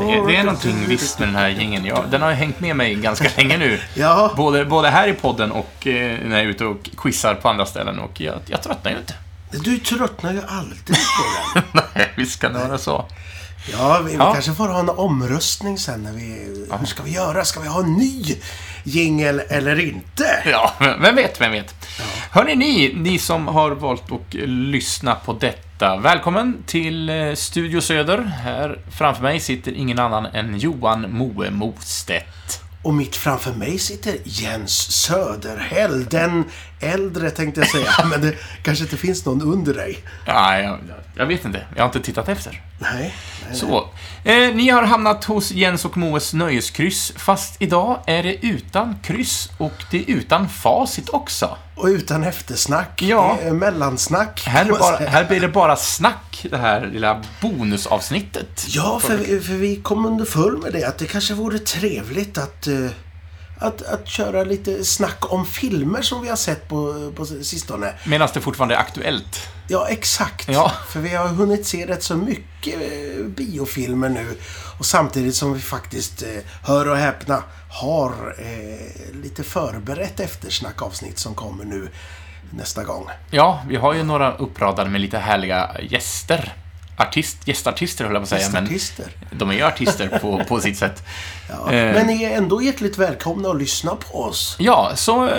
Det, det är någonting visst med den här gängen. Ja, den har hängt med mig ganska länge nu. Ja, Både, både här i podden och eh, när jag är ute och quizar på andra ställen. Och jag, jag tröttnar ju inte. du tröttnar ju alltid på den. Nej, visst kan det vara så. Ja, vi, vi Ja. kanske får ha en omröstning sen när vi... Hur ska vi göra? Ska vi ha en ny jingel eller inte? Ja, vem vet, vem vet. Hörni, ni, ni som har valt att lyssna på detta. Välkommen till eh, Studio Söder. Här framför mig sitter ingen annan än Johan Moe Mostedt. Och mitt framför mig sitter Jens Söderhäll. Den äldre tänkte jag säga, men det kanske inte finns någon under dig. Ja, jag, jag vet inte. Jag har inte tittat efter. Nej. nej, nej. Så. Eh, ni har hamnat hos Jens och Moes nöjeskryss, fast idag är det utan kryss och det är utan facit också. Och utan eftersnack. Ja. eh, Mellansnack. Här, är det bara, här blir det bara snack, det här lilla bonusavsnittet. Ja, för, vi- för vi kom underfull med det att det kanske vore trevligt att, eh, att, att köra lite snack om filmer som vi har sett på, på sistone. Medan det fortfarande är aktuellt. Ja, exakt. Ja. För vi har hunnit se rätt så mycket eh, biofilmer nu. Och samtidigt som vi faktiskt, eh, hör och häpna, har eh, lite förberett eftersnackavsnitt som kommer nu nästa gång. Ja, vi har ju några uppradade med lite härliga gäster. Artist, gästartister höll jag på att säga, men de är ju artister på, på sitt sätt. Ja. Eh. Men ni är ändå hjärtligt välkomna att lyssna på oss. Ja, så eh,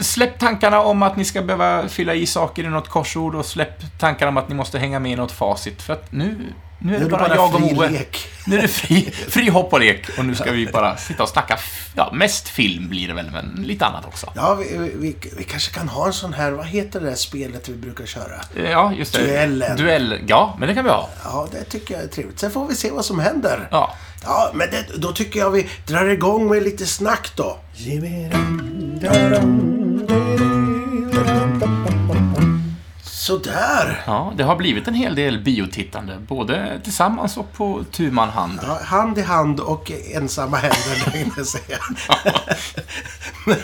släpp tankarna om att ni ska behöva fylla i saker i något korsord och släpp tankarna om att ni måste hänga med i något facit. För att nu, nu är Nu det bara, bara jag och Moe. lek. Nu är det fri, fri hopp och lek och nu ska vi bara sitta och snacka, ja, mest film blir det väl, men lite annat också. Ja, vi, vi, vi, vi kanske kan ha en sån här, vad heter det där spelet vi brukar köra? Eh, Ja, just det. Duellen. Duell. Ja, men det kan vi ha. Ja, det tycker jag är trevligt. Sen får vi se vad som händer. Ja. Ja, men det, då tycker jag vi drar igång med lite snack då. Sådär. ja, det har blivit en hel del biotittande, både tillsammans och på tu man hand. Ja, hand i hand och ensamma händer, tänkte jag säga. men,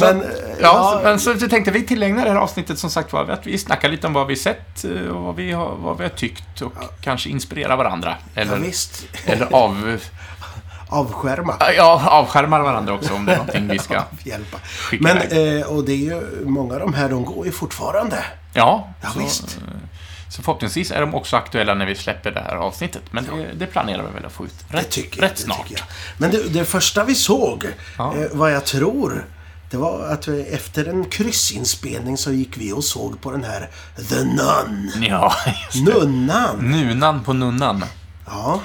men, Ja, så, men så tänkte vi tillägna det här avsnittet som sagt var att vi snackar lite om vad vi sett eh, och vad vi har, vad vi har tyckt och kanske inspirera varandra. ja, Eller, visst. eller av, Avskärma. ja, avskärmar varandra också om det är någonting vi ska... Hjälpa. Skicka Men, eh, och det är ju, många av de här, de går ju fortfarande. Ja, Ja, så, visst. eh, så förhoppningsvis är de också aktuella när vi släpper det här avsnittet. Men det, det planerar vi väl att få ut rätt, tycker jag, rätt snart. Men det, det första vi såg, Ja. eh, vad jag tror, det var att vi, efter en kryssinspelning så gick vi och såg på den här The Nun. Ja, just det. Nunnan. Nunan på nunnan. Ja,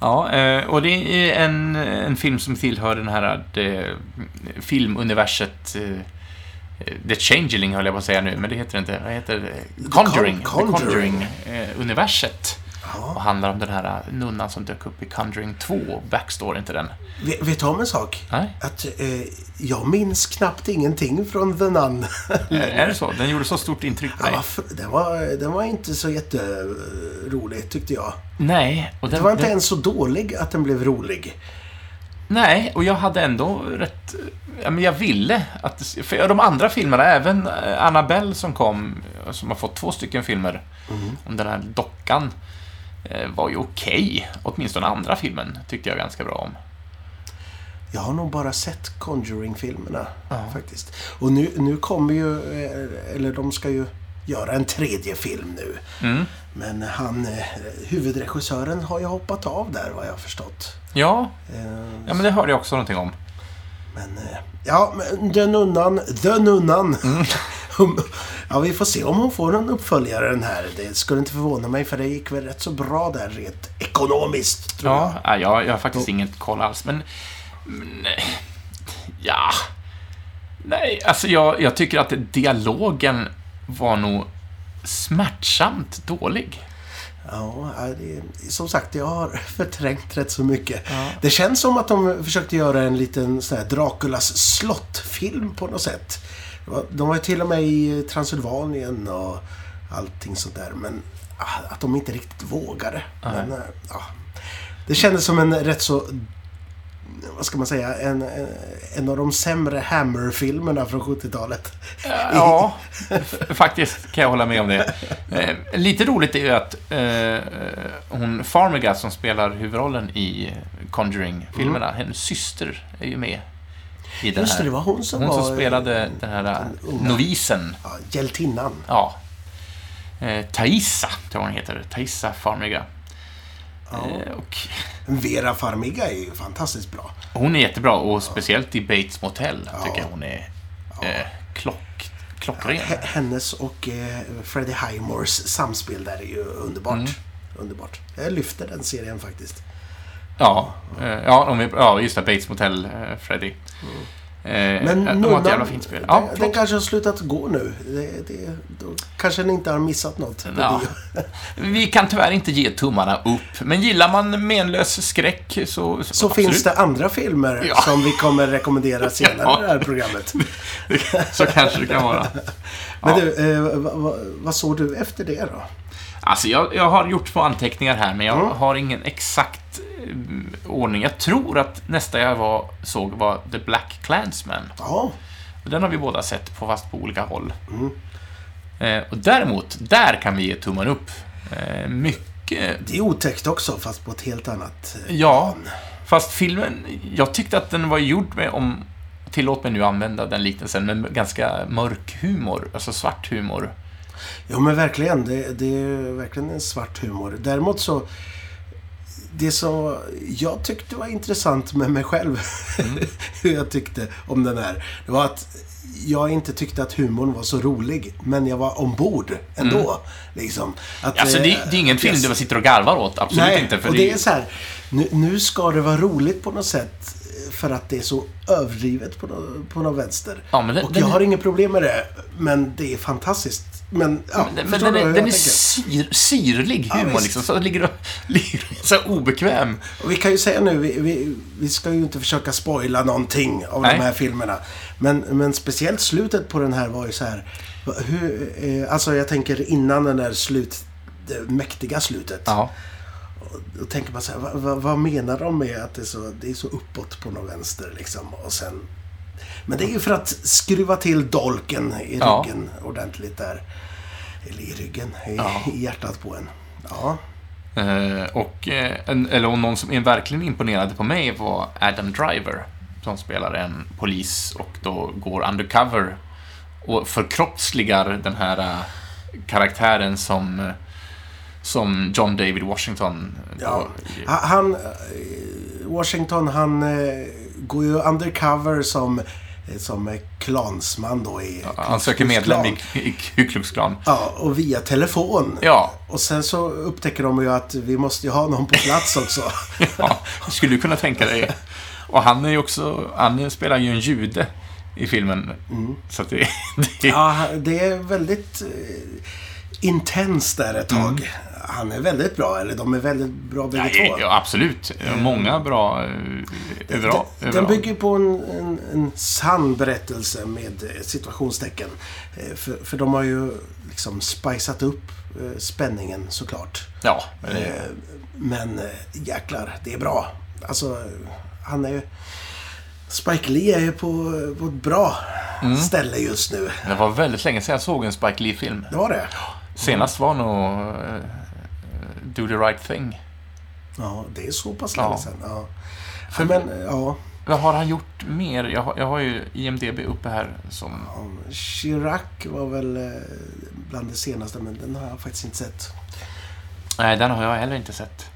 Ja, eh, och det är en, en film som tillhör den här det, filmuniverset eh, The Changeling höll jag på att säga nu, men det heter det inte. Vad heter det? Conjuring. Con- The Conjuring. Conjuring-universet. Och ja. handlar om den här nunnan som dök upp i Conjuring 2. Backstory inte den. Vet, vet du om en sak? Nej, Att eh, jag minns knappt ingenting från The Nun. är det så? Den gjorde så stort intryck på Ja, dig? varför- den, var, den var inte så jätterolig, tyckte jag. Nej, och Det den, var inte den, ens så dålig att den blev rolig. Nej, och jag hade ändå rätt... Ja, men jag ville att... För de andra filmerna, även eh, Annabelle som kom, eh, som har fått två stycken filmer om den här dockan, eh, var ju okej. Åtminstone andra filmen tyckte jag ganska bra om. Jag har nog bara sett Conjuring-filmerna faktiskt. Och nu, nu kommer ju, eller de ska ju göra en tredje film nu. Mm. Men han, eh, huvudregissören har ju hoppat av där vad jag har förstått. Ja, Eh, ja, men det hörde jag också någonting om. Men, eh, ja, men den nunnan, den nunnan. Mm. ja, vi får se om hon får någon uppföljare den här. Det skulle inte förvåna mig för det gick väl rätt så bra där rent ekonomiskt. Tror Ja, jag. ja, jag, har faktiskt inget koll alls, men... men ja... Nej, alltså jag, jag tycker att dialogen var nog smärtsamt dålig. Ja, som sagt, jag har förträngt rätt så mycket. Ja. Det känns som att de försökte göra en liten sån här Draculas slott-film på något sätt. De var ju till och med i Transylvanien och allting sånt där. Men ah, att de inte riktigt vågade. Men, eh, ja. Det kändes som en rätt så vad ska man säga, en, en, av de sämre Hammer-filmerna från 70-talet. Ja, faktiskt kan jag hålla med om det. Eh, lite roligt är ju att eh, hon Farmiga som spelar huvudrollen i Conjuring-filmerna, hennes syster är ju med i den Mm. Just det, här. det var hon som Hon var... som spelade den här eh, unga. novisen. Ja, hjältinnan. Ja. Eh, Thaisa, tror jag hon heter. Thaisa Farmiga. Eh, och Vera Farmiga är ju fantastiskt bra. hon är jättebra och speciellt i Bates Motel Ja. tycker jag hon är eh, klock, klockren. Hennes och eh, Freddie Highmores samspel där är ju underbart. Mm. Underbart. Jag lyfter den serien faktiskt. Ja, eh, ja, de är, ja, just det. Bates Motel, eh, Freddy. Eh, Men de Nunnan, jävla fint spel. Ja, den, den kanske har slutat gå nu. Det, det, då kanske ni inte har missat något. på Ja. bio. Vi kan tyvärr inte ge tummarna upp, men gillar man menlös skräck så... Så absolut. finns det andra filmer Ja. som vi kommer rekommendera senare Ja. i det här programmet. Så kanske det kan vara. Men du, eh, vad, vad, vad såg du efter det då? Alltså, jag, jag har gjort små anteckningar här, men jag Mm. har ingen exakt eh, ordning. Jag tror att nästa jag var, såg var The Black Clansman. Ja, Den har vi båda sett, på fast på olika håll. Mm. Eh, och däremot, där kan vi ge tummen upp. Eh, mycket det är otäckt också, fast på ett helt annat eh, Ja, fast filmen, jag tyckte att den var gjord med, om, tillåt mig nu använda den liknelsen, men ganska mörk humor, alltså svart humor. Ja, men verkligen. Det, det är verkligen en svart humor. Däremot så... Det som jag tyckte var intressant med mig själv, Mm. hur jag tyckte om den här, det var att jag inte tyckte att humorn var så rolig, men jag var ombord ändå. Liksom. Att, Alltså, eh, det, det är ingen att film jag- du sitter och garvar åt, absolut Nej, inte. För och det, det är så här, nu, nu ska det vara roligt på något sätt för att det är så överdrivet på, no, på något vänster. Ja, den- och jag har inget problem med det, men det är fantastiskt. Men, ja, men, men den är, den är syr, syrlig humor, visst. liksom. Så ligger och, ligger så obekväm. Och vi kan ju säga nu, vi, vi, vi ska ju inte försöka spoila någonting av Nej. de här filmerna. Men, men speciellt slutet på den här var ju så här, hur, eh, alltså jag tänker innan den där slut, det mäktiga slutet. Ja. Då tänker man så här, vad, vad, vad menar de med att det är, så, det är så uppåt på något vänster liksom? Och sen... Men det är ju för att skruva till dolken i Ja. ryggen ordentligt där. Eller i ryggen, i, Ja. i hjärtat på en. Ja. Eh, och, eh, en, eller och någon som är verkligen imponerade på mig var Adam Driver. Som spelar en polis och då går undercover och förkroppsligar den här eh, karaktären som, eh, som John David Washington. då- ja. Ha- Han, eh, Washington, han eh, går ju undercover som, som klansman då i... Han söker medlem i, i Ku Klux Klan. Ja, och via telefon. Ja, Och sen så upptäcker de ju att vi måste ju ha någon på plats också. ja, skulle du kunna tänka dig. Och han är ju också, han spelar ju en jude i filmen. Så att det, det Ja, det är väldigt eh, intens där ett tag. Mm. Han är väldigt bra, eller de är väldigt bra bägge två. ja, absolut. Många bra eh, överall. Den, den bygger på en, en, en sann berättelse med eh, situationstecken. Eh, För, för de har ju liksom spicat upp eh, spänningen såklart. Ja, men Eh, eh, jäklar, det är bra. Alltså, eh, han är ju... Spike Lee är ju på, på ett bra Mm. ställe just nu. det var väldigt länge sedan jag såg en Spike Lee-film. Det var det? Senast var nog eh, Do the right thing. Ja, det är så pass länge Ja. sedan. Ja. För- men, ja. Vad har han gjort mer? Jag har, jag har ju IMDB uppe här som... ja, Chirac var väl eh, bland det senaste, men den har jag faktiskt inte sett. Nej, den har jag heller inte sett.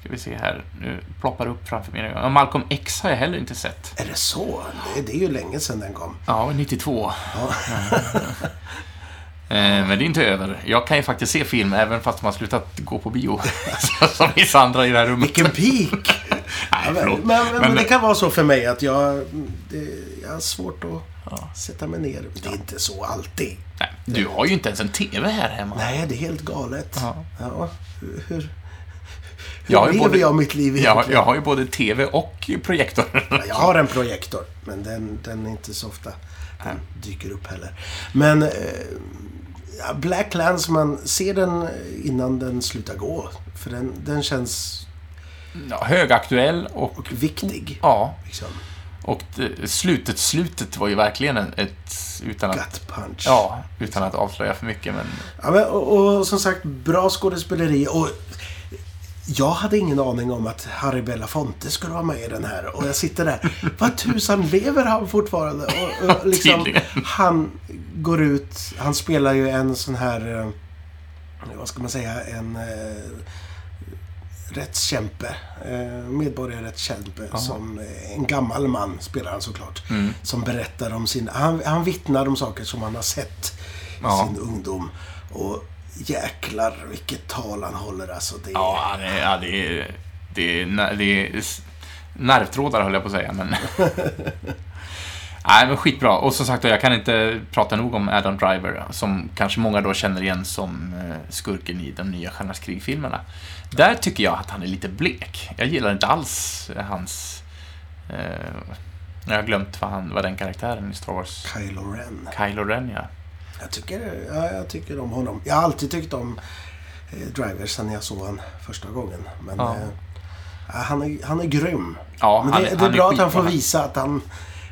Ska vi se här. Nu ploppar det upp framför mig. Malcolm X har jag heller inte sett. Är det så? Det, det är ju länge sedan den kom. Ja, 92. Ja. Eh, Men det är inte över. Jag kan ju faktiskt se film även fast man har slutat gå på bio. Som vissa andra i det här rummet. Vilken peak! Nej, Ja, men, men, men, Men- det kan vara så för mig att jag, det, jag har svårt att Ja. sätta mig ner. Det är inte så alltid. Nej, du har ju inte ens en TV här hemma. Nej, det är helt galet. Ja. Ja, hur hur, hur Jag lever både- jag mitt liv Jag, egentligen? jag har ju både TV och projektor. Jag har en projektor, men den, den är inte så ofta den dyker upp heller. Men eh, ja, Black Landsman, se den innan den slutar gå. För den, den känns ja, högaktuell och... Och viktig. Ja, Liksom. och det, slutet, slutet var ju verkligen en- ett... Utan att, Gut punch. ja, utan att avslöja för mycket, men... Ja, men, och, och som sagt, bra skådespeleri. Och jag hade ingen aning om att Harry Belafonte skulle vara med i den här. Och jag sitter där. Vad tusan, lever han fortfarande? Och, och liksom, han går ut. Han spelar ju en sån här... eh, Vad ska man säga? En eh, rättskämpe. Eh, medborgarrättskämpe. Jaha. Som eh, en gammal man spelar han såklart. Mm. Som berättar om sin... Han, han vittnar om saker som han har sett i Ja. sin ungdom. Och jäklar vilket tal han håller alltså. Det är, Ja, är- ja det är... Det är, det är nervtrådar höll jag på att säga, men... Nej, men skitbra. Och som sagt, jag kan inte prata nog om Adam Driver, som kanske många då känner igen som eh, skurken i de nya Stjärnornas krig-filmerna. Där tycker jag att han är lite blek. Jag gillar inte alls hans... Eh, jag har glömt vad, han, vad den karaktären i Star Wars... Kylo Ren. Kylo Ren, ja. Jag tycker, ja, jag tycker om honom. Jag har alltid tyckt om eh, Driver sen jag såg han första gången. Men Ja. eh, han, är, han är grym. Ja, Men han- det, det är han är bra att han får visa att han...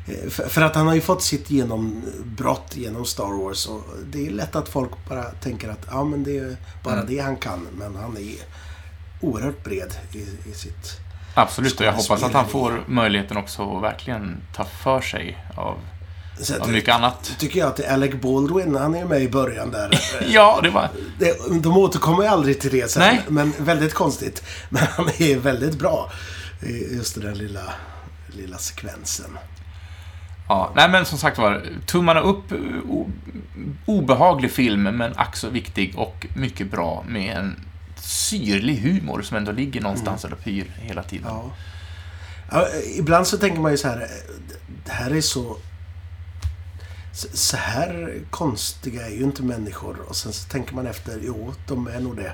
eh, För, att han har ju fått sitt genombrott genom Star Wars. Och det är lätt att folk bara tänker att ja, men det är bara Mm. det han kan. Men han är oerhört bred i, i sitt... Absolut, och jag hoppas att han får möjligheten också att verkligen ta för sig av, Så av mycket annat. tycker jag att det är Alec Baldwin, han är ju med i början där. Ja, det var... Det, de återkommer ju aldrig till det sen. Nej. Men väldigt konstigt. Men han är väldigt bra. Just den lilla, lilla sekvensen. Ja, nej men som sagt var, tummarna upp. Obehaglig film, men ack viktig och mycket bra med en syrlig humor som ändå ligger någonstans och pyr hela tiden. Ja. Ja, ibland så tänker man ju så här. Det här är så... så- här konstiga är ju inte människor. Och sen så tänker man efter, jo, de är nog det.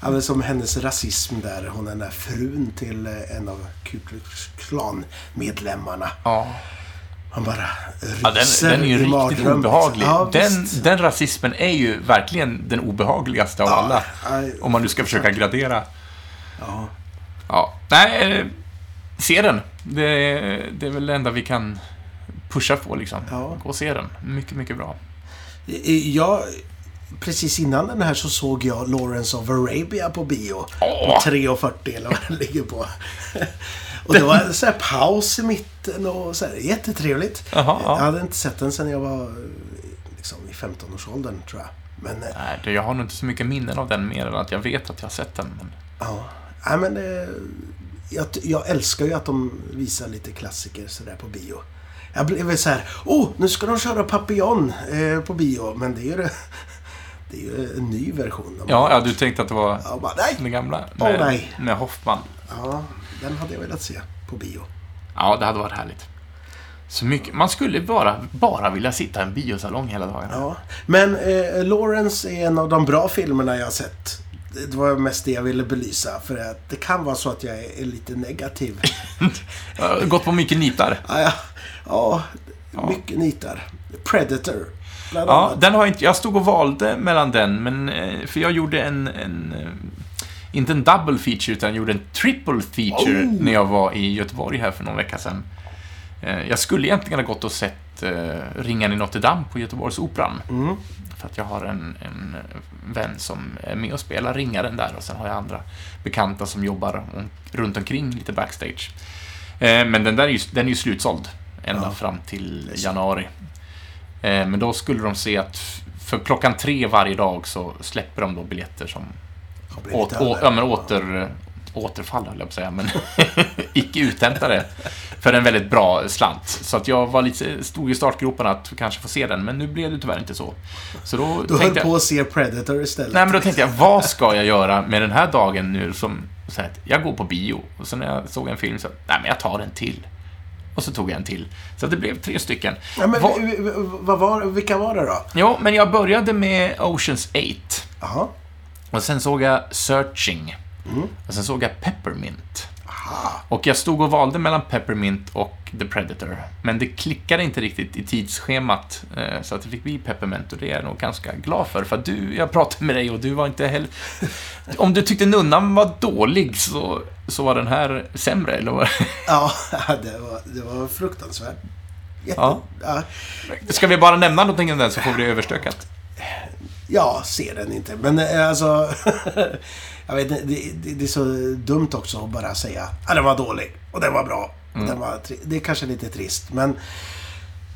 ja, som hennes rasism där. Hon är den där frun till eh, en av Ku Klux Klan-medlemmarna. Ja. Man bara Ja, den, ryser den är ju riktigt mardröm. obehaglig. Ja, den, visst. den rasismen är ju verkligen den obehagligaste av alla. Ja, Om man nu ska försöka gradera. ja. Ja, nej, eh, se den. Det, det är väl det enda vi kan pusha på liksom. Ja. Gå och se den. Mycket, mycket bra. Jag, precis innan den här så såg jag Lawrence of Arabia på bio. Åh! På 3.40 eller vad den ligger på. Och det var en sån här paus i mitten och så här, jättetrevligt. Jaha, ja. Jag hade inte sett den sen jag var liksom, i 15-årsåldern tror jag. Men, eh, Nej, det- jag har nog inte så mycket minnen av den mer än att jag vet att jag har sett den. Men... ja. Nej, men eh, jag, jag älskar ju att de visar lite klassiker sådär på bio. Jag blev så här, oh, nu ska de köra Papillon eh, på bio. Men det är ju, det, det är ju en ny version. Ja, ja, du tänkte att det var bara, nej! den gamla? Åh, Med, nej. med Hoffman. Ja, den hade jag velat se på bio. Ja, det hade varit härligt. Så mycket. Man skulle bara, bara vilja sitta i en biosalong hela dagen. Ja. Men eh, Lawrence är en av de bra filmerna jag har sett. Det var mest det jag ville belysa. För att det kan vara så att jag är, lite negativ. Gått på mycket nitar. ja, ja, ja, Ja. mycket nitar. Predator, bland Ja, annat. den har inte... Jag stod och valde mellan den, men... eh, För jag gjorde en... en eh, inte en double feature, utan jag gjorde en triple feature Oh! när jag var i Göteborg här för någon vecka sedan. Eh, Jag skulle egentligen ha gått och sett eh, Ringen i Notre Dame på Göteborgsoperan. Mm. För att jag har en, en vän som är med och spelar ringaren där och sen har jag andra bekanta som jobbar om, runt omkring lite backstage. Men den där är ju, den är ju slutsåld ända Ja. fram till januari. Eh, men då skulle de se att för klockan tre varje dag så släpper de då biljetter som åt, å, ja, men åter, återfall, höll jag på att säga, men icke uthämtade för en väldigt bra slant. Så att jag var lite, stod i startgroparna att kanske få se den, men nu blev det tyvärr inte så. Så då Du höll jag, på att se Predator istället. nej men då tänkte jag, vad ska jag göra med den här dagen nu som, så här, jag går på bio, och så när jag såg en film så, nej men jag tar en till. Och så tog jag en till. Så det blev tre stycken. Ja, men, Vad- vi- vi- vad var, vilka var det då? Ja, men jag började med Oceans 8. Jaha. Och sen såg jag Searching. Mm. Och sen såg jag Peppermint. Aha. Och jag stod och valde mellan Peppermint och The Predator. Men det klickade inte riktigt i tidsschemat. eh, Så att det fick bli Peppermint och det är jag nog ganska glad för. För att du, jag pratade med dig och du var inte heller... Om du tyckte Nunnan var dålig så, så var den här sämre, eller vad? Ja, det var, det var fruktansvärt. Jätte, Ja. ja. Ska vi bara nämna någonting om den så får vi det överstökat? Ja, ser den inte. Men eh, alltså... jag vet det, det, det är så dumt också att bara säga att den var dålig och den var bra. Och Mm. den var det är kanske lite trist, men...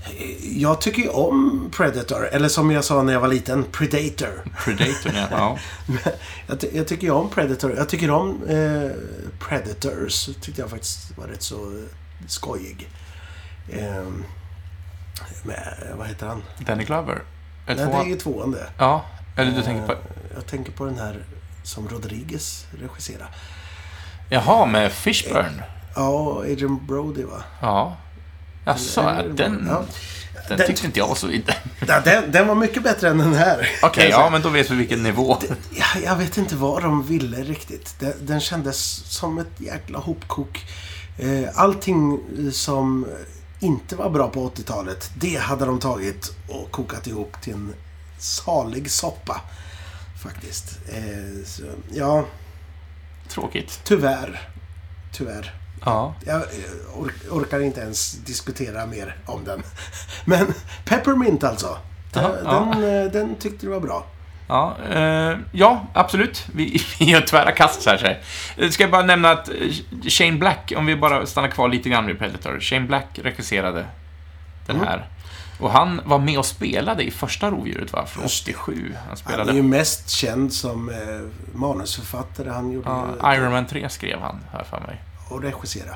eh, Jag tycker ju om Predator, eller som jag sa när jag var liten, Predator. Predator, ja. ja. Jag, ty- jag tycker ju om Predator. Jag tycker om eh, Predators. Tyckte jag faktiskt var rätt så skojig. Eh, med, vad heter han? Danny Glover. Nej, det är ju tvåan det. Ja, eller du tänker på... Eh, Jag tänker på den här som Rodriguez regisserar. Jaha, med Fishburne. Ja, Adrian Brody va? Ja. Jaså, ja, den, Ja. den Den- tyckte inte jag var så... Okej, Ja, Den, den var mycket bättre än den här. ja, men då vet vi vilken nivå. Ja, jag vet inte vad de ville riktigt. Den, den kändes som ett jäkla hopkok. Eh, allting som inte var bra på 80-talet, det hade de tagit och kokat ihop till en salig soppa. Faktiskt. Eh, så, ja, Tråkigt. tyvärr. Tyvärr. Ja. Jag eh, ork- orkar inte ens diskutera mer om den. Men Peppermint alltså. Den, Ja, ja. den, eh, den tyckte du var bra. Ja, eh, ja, absolut. Vi, vi gör tvära kast så här. Här. Eh, Ska jag bara nämna att Shane Black, om vi bara stannar kvar lite grann vid Predator. Shane Black regisserade den Mm. Och han var med och spelade i första rovdjuret, va? Från 87. Han Han spelade... är ju mest känd som eh, manusförfattare. Han gjorde Ja, Iron Man 3 skrev han, här för mig. och regissera.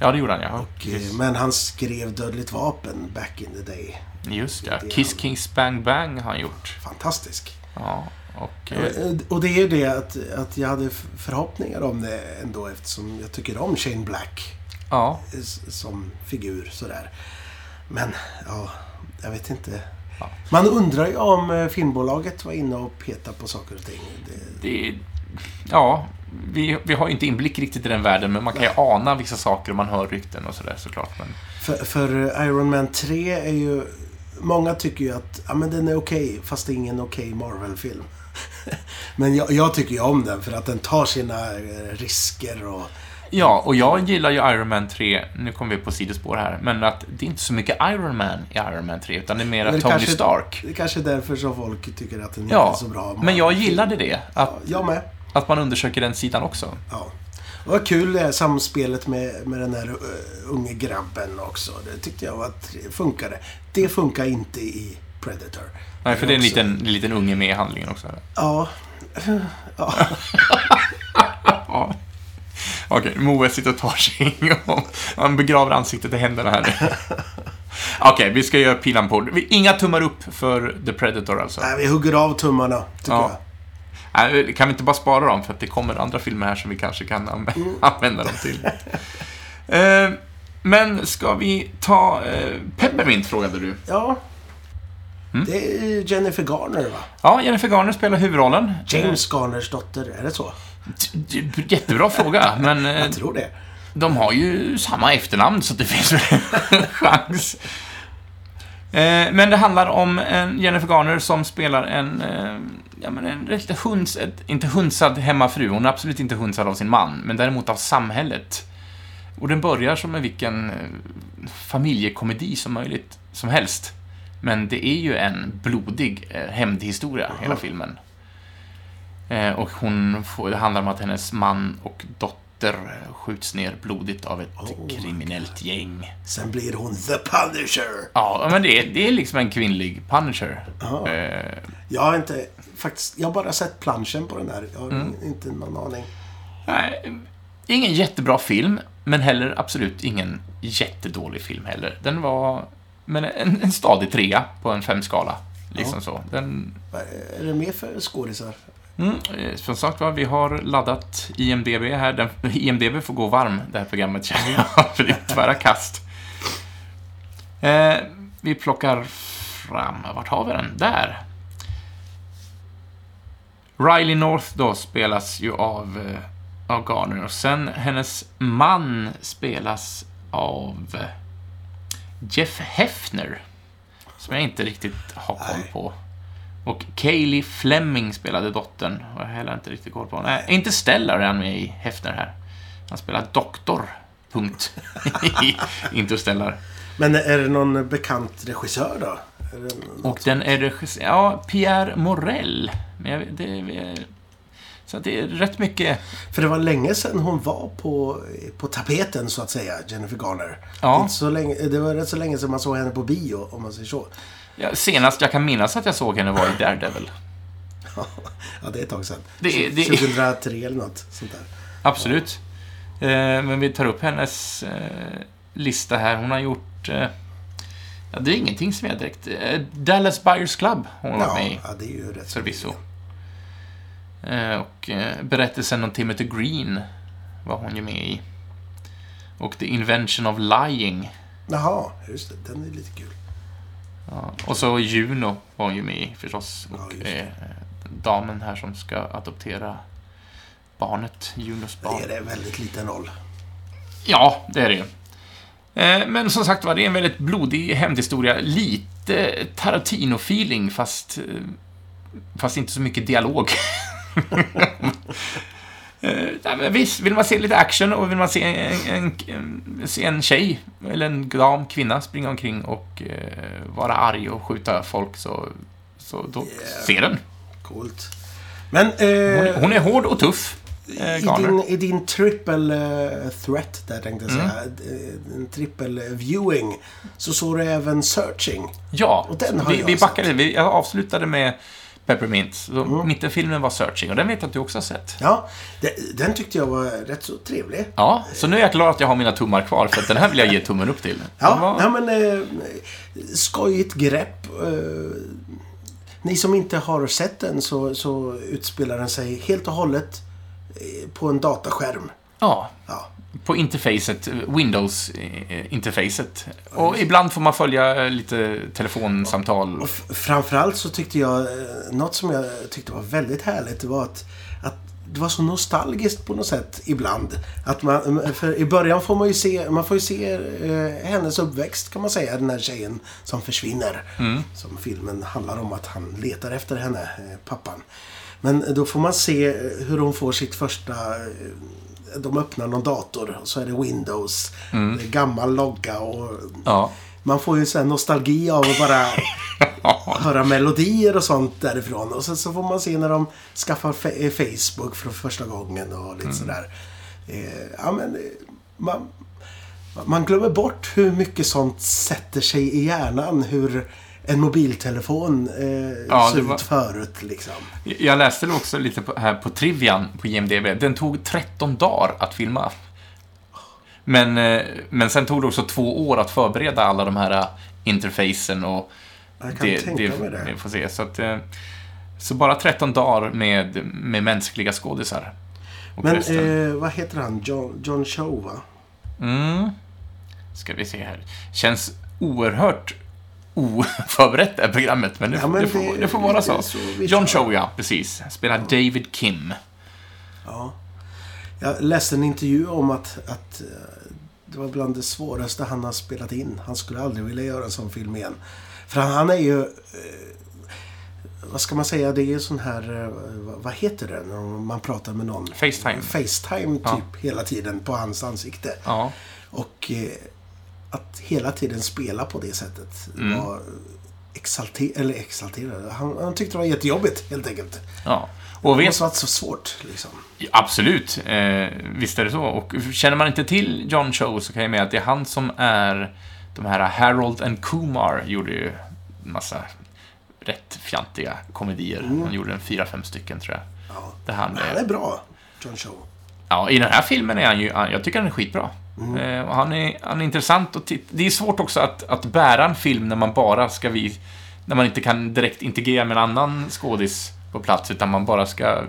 Ja, det gjorde han, ja. Och, eh, men han skrev Dödligt vapen back in the day. Just ja. det Kiss han- Kings Bang Bang har han gjort. Fantastisk. Ja, och... Eh, Och det är ju det att, att jag hade förhoppningar om det ändå eftersom jag tycker om Shane Black ja, eh, som figur sådär. Men, ja, jag vet inte. Ja. Man undrar ju om eh, filmbolaget var inne och petade på saker och ting. Det, det... Ja, vi, vi har ju inte inblick riktigt i den världen, men man kan ju ana vissa saker om man hör rykten och sådär såklart. Men... För, för Iron Man 3 är ju... Många tycker ju att ja, men den är okej, fast det är ingen okej Marvel-film. men jag, jag tycker ju om den för att den tar sina eh, risker och... Ja, och jag gillar ju Iron Man 3, nu kommer vi på sidospår här, men att det är inte så mycket Iron Man i Iron Man 3, utan det är mer Tony kanske- Stark. Det är kanske är därför som folk tycker att den inte Ja, är så bra. men jag gillade det, Ja, att, jag med. att man undersöker den sidan också. Ja. Det var kul det här samspelet med, med den här uh, unge grabben också. Det tyckte jag var, funkade. Det funkar inte i Predator. Nej, för det är en liten, en liten unge med i handlingen också. Ja. ja. Ja. Okej, Moe sitter och tar sig och han begraver ansiktet i händerna här. Okej, vi ska göra pilan på. Inga tummar upp för The Predator alltså. Nej, vi hugger av tummarna, tycker Ja. jag. Nej, kan vi inte bara spara dem för att det kommer andra filmer här som vi kanske kan anv- använda dem till. Eh, men ska vi ta eh, Peppermint, frågade du. Ja. Mm. Det är Jennifer Garner, va? Ja, Jennifer Garner spelar huvudrollen. James Garners dotter, är det så? Eh, Jättebra fråga, men eh, Jag tror det. de har ju samma efternamn så det finns väl en chans. Eh, Men det handlar om en Jennifer Garner som spelar en, eh, ja men en rätt hunsad, inte hunsad hemmafru, hon är absolut inte hunsad av sin man, men däremot av samhället. Och den börjar som en vilken eh, familjekomedi som möjligt, som helst. Men det är ju en blodig eh, hämndhistoria, hela filmen. Eh, och hon får, det handlar om att hennes man och dotter skjuts ner blodigt av ett Oh. kriminellt gäng. Sen blir hon The Punisher. Ja, men det är, det är liksom en kvinnlig Punisher. Eh, Jag har inte... Faktiskt, jag har bara sett planschen på den här. Jag har Mm. inte någon aning. nej, ingen jättebra film, men heller absolut ingen jättedålig film heller. Den var men en, en stadig trea på en femskala. Liksom Ja. så. Den, Är det mer för skådisar? Mm, eh, som sagt var, vi har laddat IMDB här. Den, IMDB får gå varm, det här programmet känner jag, för det är tvära kast. Eh, vi plockar fram, vart har vi den? Där. Riley North då spelas ju av eh, av Garner. Och sen hennes man spelas av eh, Jeff Hefner. Som jag inte riktigt har koll på. Och Kaylee Fleming spelade dottern. Och jag har heller inte riktigt koll på. Nej, inte Stellar är han med i Hefner här. Han spelar doktor. Punkt. I Interstellar. Men är det någon bekant regissör då? Och den är regisserad... Ja, Pierre Morel. Men jag, det, så det är rätt mycket... För det var länge sedan hon var på, på tapeten, så att säga, Jennifer Garner. Ja. Det, inte så länge, det var rätt så länge sedan man såg henne på bio, om man säger så. Ja, senast jag kan minnas att jag såg henne var i Daredevil. Ja, det är ett tag sedan. Det det är- 2003 eller något sånt där. Absolut. Eh, men vi tar upp hennes eh, lista här. Hon har gjort... Eh, ja, det är ingenting som är direkt... Dallas Buyers Club har hon varit Ja, med i. ja, det är ju rätt Förvisso. Och berättelsen om Timothy Green var hon ju med i. Och The Invention of Lying. Jaha, just det. Den är lite kul. Ja. Och så Juno var hon ju med i förstås. Ja, Och det. eh, damen här som ska adoptera barnet, Junos barn. Det är det väldigt liten roll. Ja, det är det ju. Eh, Men som sagt var, det är en väldigt blodig hämndhistoria. Lite Tarantino-feeling, fast, eh, fast inte så mycket dialog. Eh, visst, vill man se lite action och vill man se en, en, en, se en tjej, eller en dam, kvinna, springa omkring och eh, vara arg och skjuta folk, så, så då, se den. Coolt. Men eh, Hon, är- hon är hård och tuff, eh, i, Garner. din, i din triple eh, threat, där tänkte jag Mm. säga, eh, en triple viewing, så såg du även Searching. Ja, Och den har vi, jag vi sett. backade. Vi, jag avslutade med Peppermint. Så Mm. Mittenfilmen var Searching och den vet jag att du också har sett. Ja, det, den tyckte jag var rätt så trevlig. Ja, så nu är jag glad att jag har mina tummar kvar för att den här vill jag ge tummen upp till. Den Ja, var- ja men eh, skojigt grepp. Eh, ni som inte har sett den så, så utspelar den sig helt och hållet eh, på en dataskärm. ja, Ja, på interfacet, Windows-interfacet. Och ibland får man följa eh, lite telefonsamtal. och framförallt så tyckte jag, eh, något som jag tyckte var väldigt härligt, det var att, att det var så nostalgiskt på något sätt ibland. Att man, för i början får man ju se, man får ju se eh, hennes uppväxt kan man säga, den här tjejen som försvinner. Som filmen handlar om att han letar efter henne, eh, pappan. Men då får man se eh, hur hon får sitt första... eh, De öppnar någon dator och så är det Windows. Det är gammal logga och... Ja. Man får ju här nostalgi av att bara höra melodier och sånt därifrån. Och sen så får man se när de skaffar eh, Facebook för första gången och lite sådär. Eh, ja, men, eh, man, man glömmer bort hur mycket sånt sätter sig i hjärnan. Hur en mobiltelefon eh, Ja, det var- ut förut liksom. Jag läste det också lite på, här på Trivian på IMDB. Den tog 13 dagar att filma. Men, eh, men sen tog det också två år att förbereda alla de här eh, interfacen och Jag kan tänka mig det. Vi får se. Så, att, eh, så bara 13 dagar med, med mänskliga skådisar. Men eh, vad heter han? John, John Cho va? Mm. Ska vi se här. Känns oerhört oförberett det här programmet, men det, Ja, men det, får, det- får vara så. så John. Cho, ja, precis. Spelar David Kim. Ja. Jag läste en intervju om att, att eh, det var bland det svåraste han har spelat in. Han skulle aldrig vilja göra en sån film igen. För han, han är ju... Eh, vad ska man säga? Det är ju sån här... Eh, vad- heter det? När man pratar med någon. Facetime. Facetime typ Ja. hela tiden på hans ansikte. Ja. Och att hela tiden spela på det sättet Mm. var exalter eller exalterad. Han, han tyckte det var jättejobbigt helt enkelt. ja. Och Det vet, måste varit så svårt liksom. absolut, eh, visst är det så. Och känner man inte till John Cho så kan jag med att det är han som är de här Harold and Kumar gjorde ju massa rätt fjantiga komedier. Han gjorde en fyra, fem stycken tror jag. Ja. Där han, han är bra, John Cho. ja, I den här filmen är han ju, jag tycker han är skitbra. Eh, och han, är, han är intressant att titta. Det är svårt också att, att bära en film när man bara ska vi, när man inte kan direkt integrera med en annan skådis på plats, utan man bara ska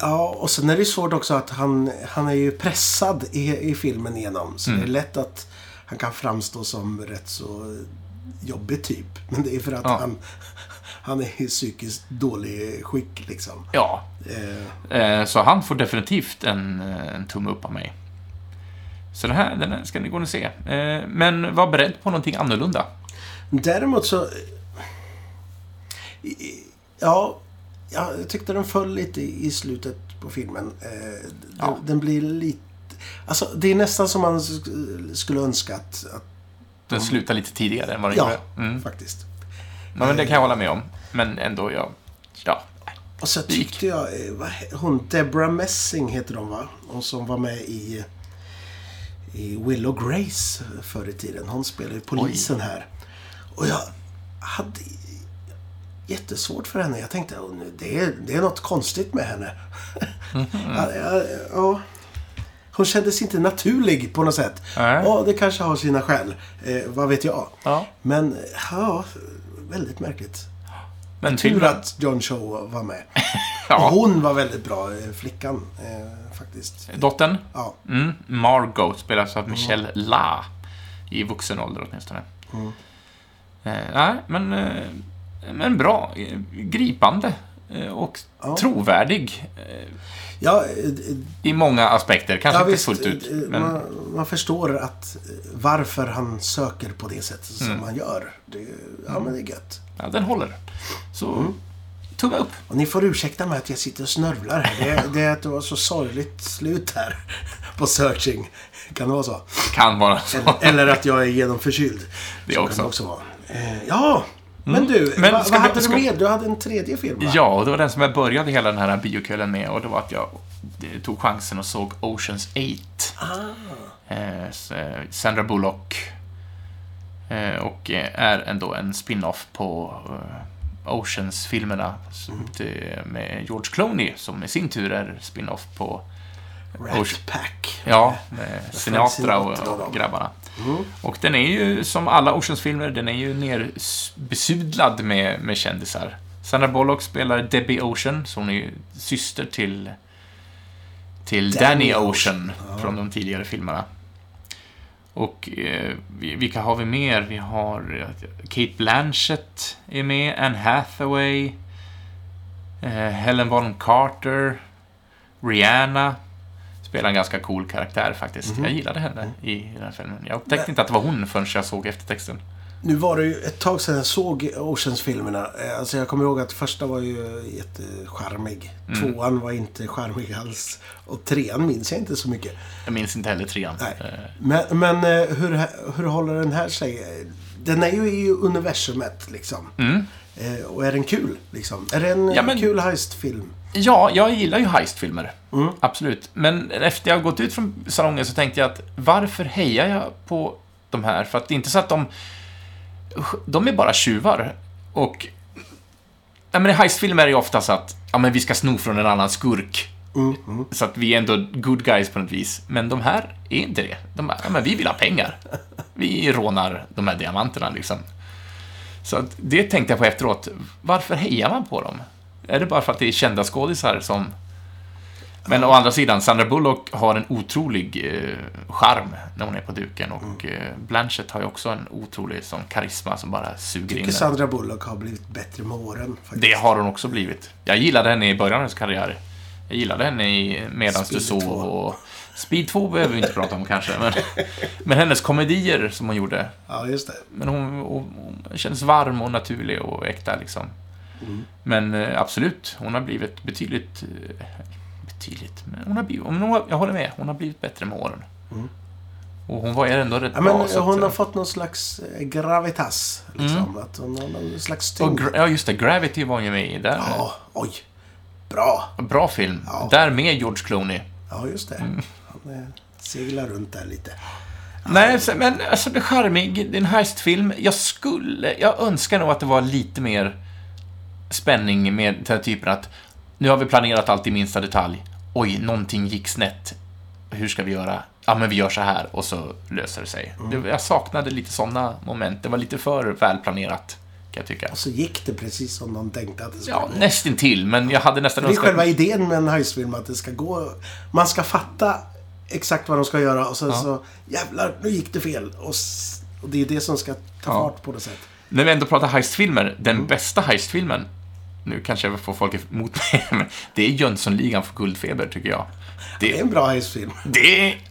Ja, och sen är det svårt också att han, han är ju pressad i, i filmen igenom. Så Mm. det är lätt att han kan framstå som rätt så jobbig typ. Men det är för att Ja. han, han är i psykiskt dålig skick liksom. Ja. Eh, Eh, så han får definitivt en, eh, en tumme upp av mig. Så den här, den här ska ni gå och se. Eh, men var beredd på någonting annorlunda. Däremot så... Ja, ja, jag tyckte den föll lite i slutet på filmen. Eh, den, Ja. den blir lite... Alltså, det är nästan som man sk- skulle önska att... att Den slutar lite tidigare än vad den ja, gjorde. Mm. faktiskt. Ja, men det kan jag hålla med om. Men ändå, ja. Ja. Och så tyckte jag... eh, Hon Deborah Messing heter hon, va? Hon som var med i... I Willow Grace förr i tiden. Hon spelade ju polisen här. Och jag hade jättesvårt för henne. Jag tänkte, "Åh, nu, det är, det är något konstigt med henne. ja, ja, ja. Hon kändes inte naturlig på något sätt. Nej. Ja, det kanske har sina skäl. Eh, vad vet jag. ja. Men, ja, väldigt märkligt. Men Tur att John Cho var med. Ja. hon var väldigt bra, eh, flickan, eh, faktiskt. Dottern? Ja. Mm. Margot spelas av Michelle La. I vuxen ålder åtminstone. Mm. Eh, nej, men, eh, men bra. Gripande. eh, Och Ja. trovärdig. eh, Ja, eh, I många aspekter. Kanske ja inte visst, fullt ut. eh, Men, man, man förstår att varför han söker på det sättet som Mm. han gör. Det, ja, men det är gött. ja, den håller. Så, Mm. Tumme upp. Och ni får ursäkta mig att jag sitter och snörvlar. Det, det är att det var så sorgligt slut här på Searching. Kan det vara så? Kan vara så. Eller, eller att jag är genomförkyld. Det Så också. Kan det också vara. Eh, ja, men du. Men vad vad hade ska- du med? Du hade en tredje film, va? Ja, och det var den som jag började hela den här biokvällen med och det var att jag eh, tog chansen och såg Oceans 8. Ah. Eh, eh, Sandra Bullock. Eh, och är ändå en spin-off på eh, Oceans-filmerna som det- med George Clooney som i sin tur är spin-off på Rat Pack. Ja, med Sinatra Sinatra och, och grabbarna. Mm. Och den är ju, som alla Oceans-filmer, den är ju nerbesudlad med, med kändisar. Sandra Bullock spelar Debbie Ocean, så hon är syster till, till Danny Danny, Ocean. Ocean, från de tidigare filmerna. Och eh, vi- vilka har vi mer? Vi har eh, Kate Blanchett är med, Anne Hathaway, eh, Helen Bonham Carter, Rihanna. Spelar en ganska cool karaktär faktiskt. Mhm. Jag gillade henne i den här filmen. Jag upptäckte inte att det var hon förrän jag såg eftertexten. Nu var det ju ett tag sedan jag såg Oceans-filmerna. Eh, Alltså jag kommer ihåg att första var ju jättecharmig. Mm. Tvåan var inte charmig alls. Och trean minns jag inte så mycket. Jag minns inte heller trean. Nej. Eh, Men, men eh, hur, hur håller den här sig? Den är ju i universumet liksom. Mm. Och är den kul liksom? Är det en Ja, men- kul heistfilm? Ja, jag gillar ju heistfilmer. Mm. Absolut. Men efter jag gått ut från salongen så tänkte jag att varför hejar jag på de här? För att det är inte så att de... De är bara tjuvar. Och... Ja, men i heistfilmer är det ju ofta så att ja, men vi ska sno från en annan skurk. Mm, mm. Så att vi är ändå good guys på något vis. Men de här är inte det. De är, ja, men vi vill ha pengar. Vi rånar de här diamanterna liksom. Så att det tänkte jag på efteråt. Varför hejar man på dem? Är det bara för att det är kända skådisar som... Men å andra sidan, Sandra Bullock har en otrolig eh, charm när hon är på duken och Mm. eh, Blanchett har ju också en otrolig sån karisma som bara suger in Tycker den. Sandra Bullock har blivit bättre med åren. Faktiskt. Det har hon också blivit. Jag gillade henne i början av hennes karriär. Jag gillade henne i Medans du sov 2. och... Speed 2 behöver vi inte prata om kanske, men... Men hennes komedier som hon gjorde. Ja, just det. Men hon, hon, hon kändes varm och naturlig och äkta liksom. Mm. Men eh, absolut, hon har blivit betydligt... Betydligt? Men hon har blivit... Hon har, jag håller med, hon har blivit bättre med åren. Mm. Och hon var ändå rätt Ja, bra. men hon att, har fått någon slags eh, gravitas. Liksom. Att hon har någon slags tyngd. ja, just det. Gravity var hon ju med i. Där. Ja, oj. Bra. Bra film. Ja. Där med George Clooney. Ja, just det. Mm. Han eh, seglar runt där lite. Nej, men alltså det är charmig. Det är en heistfilm. Jag skulle... Jag önskar nog att det var lite mer spänning med den här typen att nu har vi planerat allt i minsta detalj. Oj, någonting gick snett. Hur ska vi göra? Ja, men vi gör så här och så löser det sig. Det, jag saknade lite sådana moment. Det var lite för välplanerat, kan jag tycka. Och så gick det precis som de tänkte att det skulle Ja, nästintill, men jag hade nästan Det är önskat- själva idén med en heistfilm, att det ska gå... Man ska fatta exakt vad de ska göra och sen Ja. så... Jävlar, nu gick det fel. Och, och det är det som ska ta Ja. fart på något sätt. När vi ändå pratar heistfilmer, den Mm. bästa heistfilmen, nu kanske jag får folk emot mig, men det är Jönssonligan för guldfeber, tycker jag. Det är en bra heistfilm. Det är...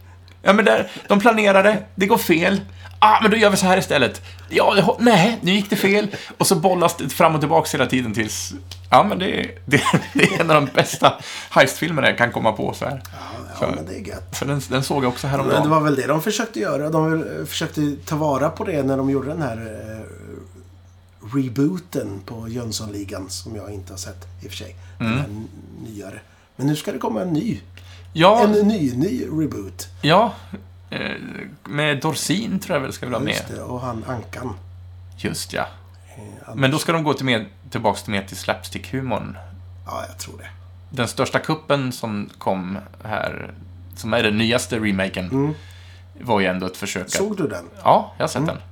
Ja, men där, de planerade, det går fel. Ah, men då gör vi så här istället. Ja, det, nej, nu gick det fel. Och så bollas det fram och tillbaka hela tiden tills... Ja, men det, är- det, det är en av de bästa heistfilmerna jag kan komma på så här. Ja, men det är gött. Så den, den såg jag också Men det häromdagen. var väl det de försökte göra. De eh, försökte ta vara på det när de gjorde den här eh, rebooten på Jönssonligan som jag inte har sett i och för sig. Den här nyare. Men nu ska det komma en ny. Ja, En ny, ny reboot. ja. eh, Med Dorsin tror jag väl ska vi ha med. Just det, och han Ankan. Just ja. Eh, Men då ska de gå till mer, tillbaka till mer till slapstick-humorn. Ja, jag tror det. Den största kuppen som kom här, som är den nyaste remaken, Mm. var ju ändå ett försök att... Såg du den? Ja, jag har Mm. sett den.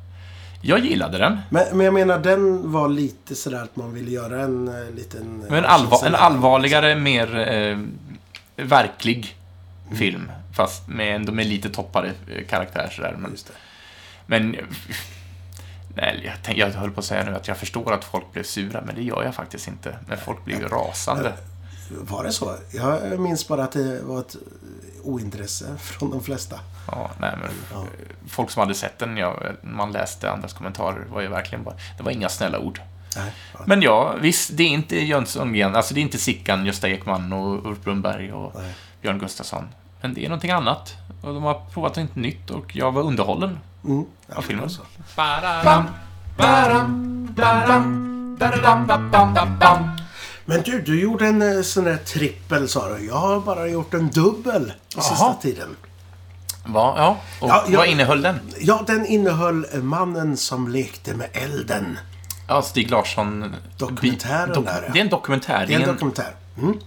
Jag gillade den. Men, men jag menar, den var lite sådär att man ville göra en eh, liten... eh, Men en, allvar, en allvarligare, mer eh, verklig Mm. film. Fast med, ändå med lite toppare eh, karaktär sådär. Men, men nej, jag, tänk, jag höll på att säga nu att jag förstår att folk blev sura, men det gör jag faktiskt inte. Men folk blev ju rasande. Var det så? Jag minns bara att det var ett ointresse från de flesta. Ja, nej, men Ja. Folk som hade sett den, ja, man läste andras kommentarer, var ju verkligen bara... Det var inga snälla ord. Nej. Ja. Men ja, visst, det är inte Jönssongren, alltså det är inte Sickan, Gösta Ekman och Ulf Brunnberg och Nej. Björn Gustafsson. Men det är någonting annat. Och de har provat något nytt och jag var underhållen Mm. av filmen. Men du, du gjorde en eh, sån där trippel sa du. Jag har bara gjort en dubbel på sista tiden. Va, ja, och Ja, jag- vad innehöll den? Ja, den innehöll eh, Mannen som lekte med elden. Ja, Stig Larsson... Dokumentären där, ja. Det är en dokumentär. Det är en dokumentär. Mm.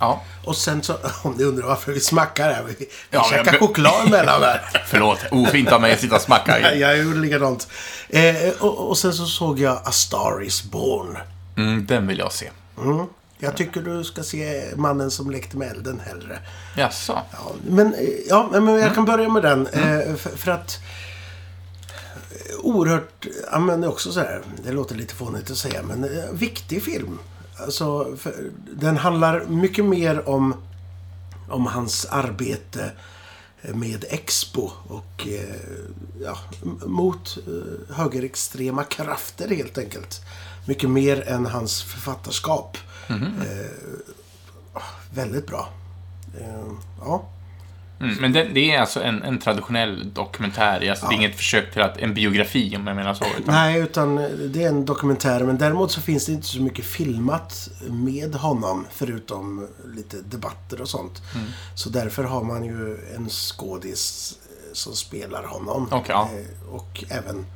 Ja, Och sen så, om ni undrar varför vi smackar här. Vi, vi Ja, käkar choklad emellan där. förlåt. Ofint av mig att sitta och smacka. I. jag gjorde likadant. Eh, och, och sen så såg jag A Star Is Born. Mm, den vill jag se. Mm. Jag tycker du ska se Mannen som lekte med elden hellre. Jaså? Ja, men, ja, men jag kan börja med den. Eh, för, för att... eh, Oerhört... Ja, men det är också så här. Det låter lite fånigt att säga, men eh, viktig film. Alltså, för, den handlar mycket mer om, om hans arbete med Expo och ja, mot högerextrema krafter helt enkelt. Mycket mer än hans författarskap. Eh, väldigt bra. Eh, ja. Mm, men det, det är alltså en, en traditionell dokumentär. Alltså, Det är Ja. inget försök till att en biografi, om jag menar så. Utan, Nej, utan det är en dokumentär. Men däremot så finns det inte så mycket filmat med honom. Förutom lite debatter och sånt. Mm. Så därför har man ju en skådis eh, som spelar honom. Okej, ja. Eh, Och även,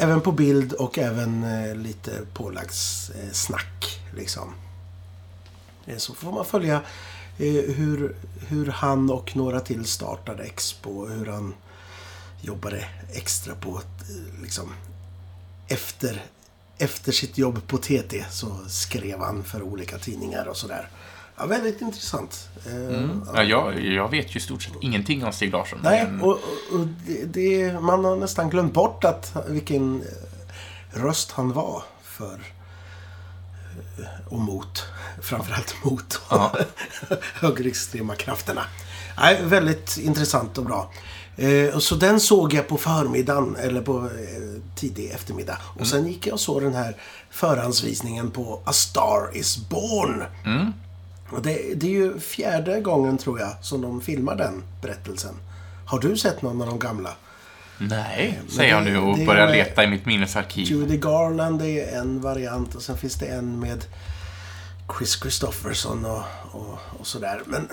även på bild och även eh, lite pålagssnack. eh. Liksom. Eh, Så får man följa eh, hur, hur han och några till startade Expo. och Hur han jobbade extra på eh, liksom, efter, efter sitt jobb på TT så skrev han för olika tidningar och sådär. Ja, väldigt intressant. Eh, Mm. Ja, jag, jag vet ju i stort sett ingenting om Stig Larsson. Nej, men- och, och det, det, man har nästan glömt bort att, vilken eh, röst han var för eh, och mot. Framförallt mot Ja. högerextrema krafterna. Nej, väldigt intressant och bra. Så den såg jag på förmiddagen, eller på tidig eftermiddag. Och sen gick jag och såg den här förhandsvisningen på A Star Is Born. Mm. Och det, det är ju fjärde gången, tror jag, som de filmar den berättelsen. Har du sett någon av de gamla? Nej, Men säger jag nu och det börjar leta i mitt minnesarkiv. Judy Garland är en variant och sen finns det en med Chris Christopherson och, och, och sådär. Men